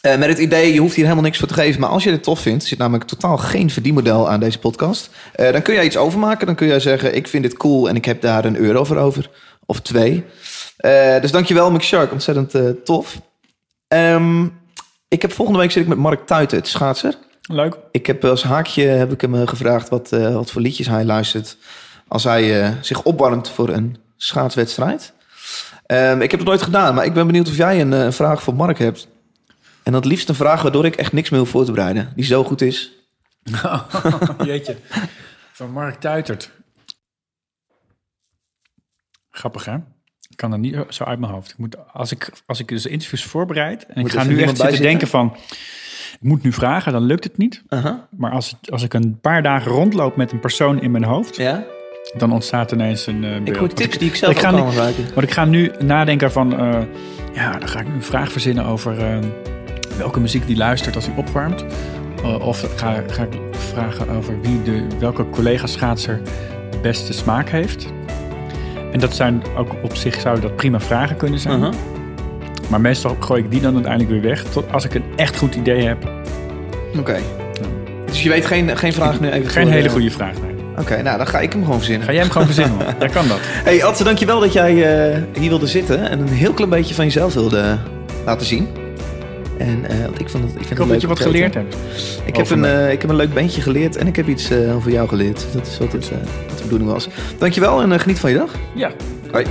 Eh, met het idee, je hoeft hier helemaal niks voor te geven. Maar als je dit tof vindt, zit namelijk totaal geen verdienmodel aan deze podcast. Eh, dan kun jij iets overmaken. Dan kun jij zeggen, ik vind dit cool en ik heb daar een euro voor over. Of twee. Dus dankjewel, McShark. Ontzettend tof. Ehm, ik heb volgende week zit ik met Mark Tuiten, het schaatser. Leuk. Ik heb als haakje heb ik hem gevraagd wat, wat voor liedjes hij luistert als hij zich opwarmt voor een schaatswedstrijd. Ehm, ik heb het nooit gedaan, maar ik ben benieuwd of jij een eh, vraag voor Mark hebt. En dat liefst een vraag waardoor ik echt niks meer hoef voor te bereiden. Die zo goed is. Jeetje. Van Mark Tuitert. Grappig, hè? Ik kan dat niet zo uit mijn hoofd. Ik moet, als, ik, als ik dus interviews voorbereid... en Moet ik ga nu echt zitten denken van... ik moet nu vragen, dan lukt het niet. Maar als, als ik een paar dagen rondloop met een persoon in mijn hoofd... Ja? Dan ontstaat ineens een eh, beeld. Ik hoor tips die ik zelf ik ga kan gebruiken. Want ik ga nu nadenken van... eh, ja, dan ga ik nu een vraag verzinnen over... eh, welke muziek die luistert als hij opwarmt. Of ga, ga ik vragen over wie de, welke collega-schaatser de beste smaak heeft. En dat zijn ook op zich zouden dat prima vragen kunnen zijn. Maar meestal gooi ik die dan uiteindelijk weer weg. Tot als ik een echt goed idee heb. Oké. Dus je weet geen, geen vraag nu even Geen hele goede vraag. Nee. Oké, nou dan ga ik hem gewoon verzinnen. Ga jij hem gewoon verzinnen. Jij kan dat. Hey Adse, dankjewel dat jij eh, hier wilde zitten en een heel klein beetje van jezelf wilde laten zien. En want ik vond het, ik vind Ik hoop dat je wat geleerd hebt. Ik heb, een, eh, ik heb een leuk bandje geleerd en ik heb iets over jou geleerd. Dat is wat, het, wat de bedoeling was. Dankjewel en geniet van je dag. Ja. Hoi.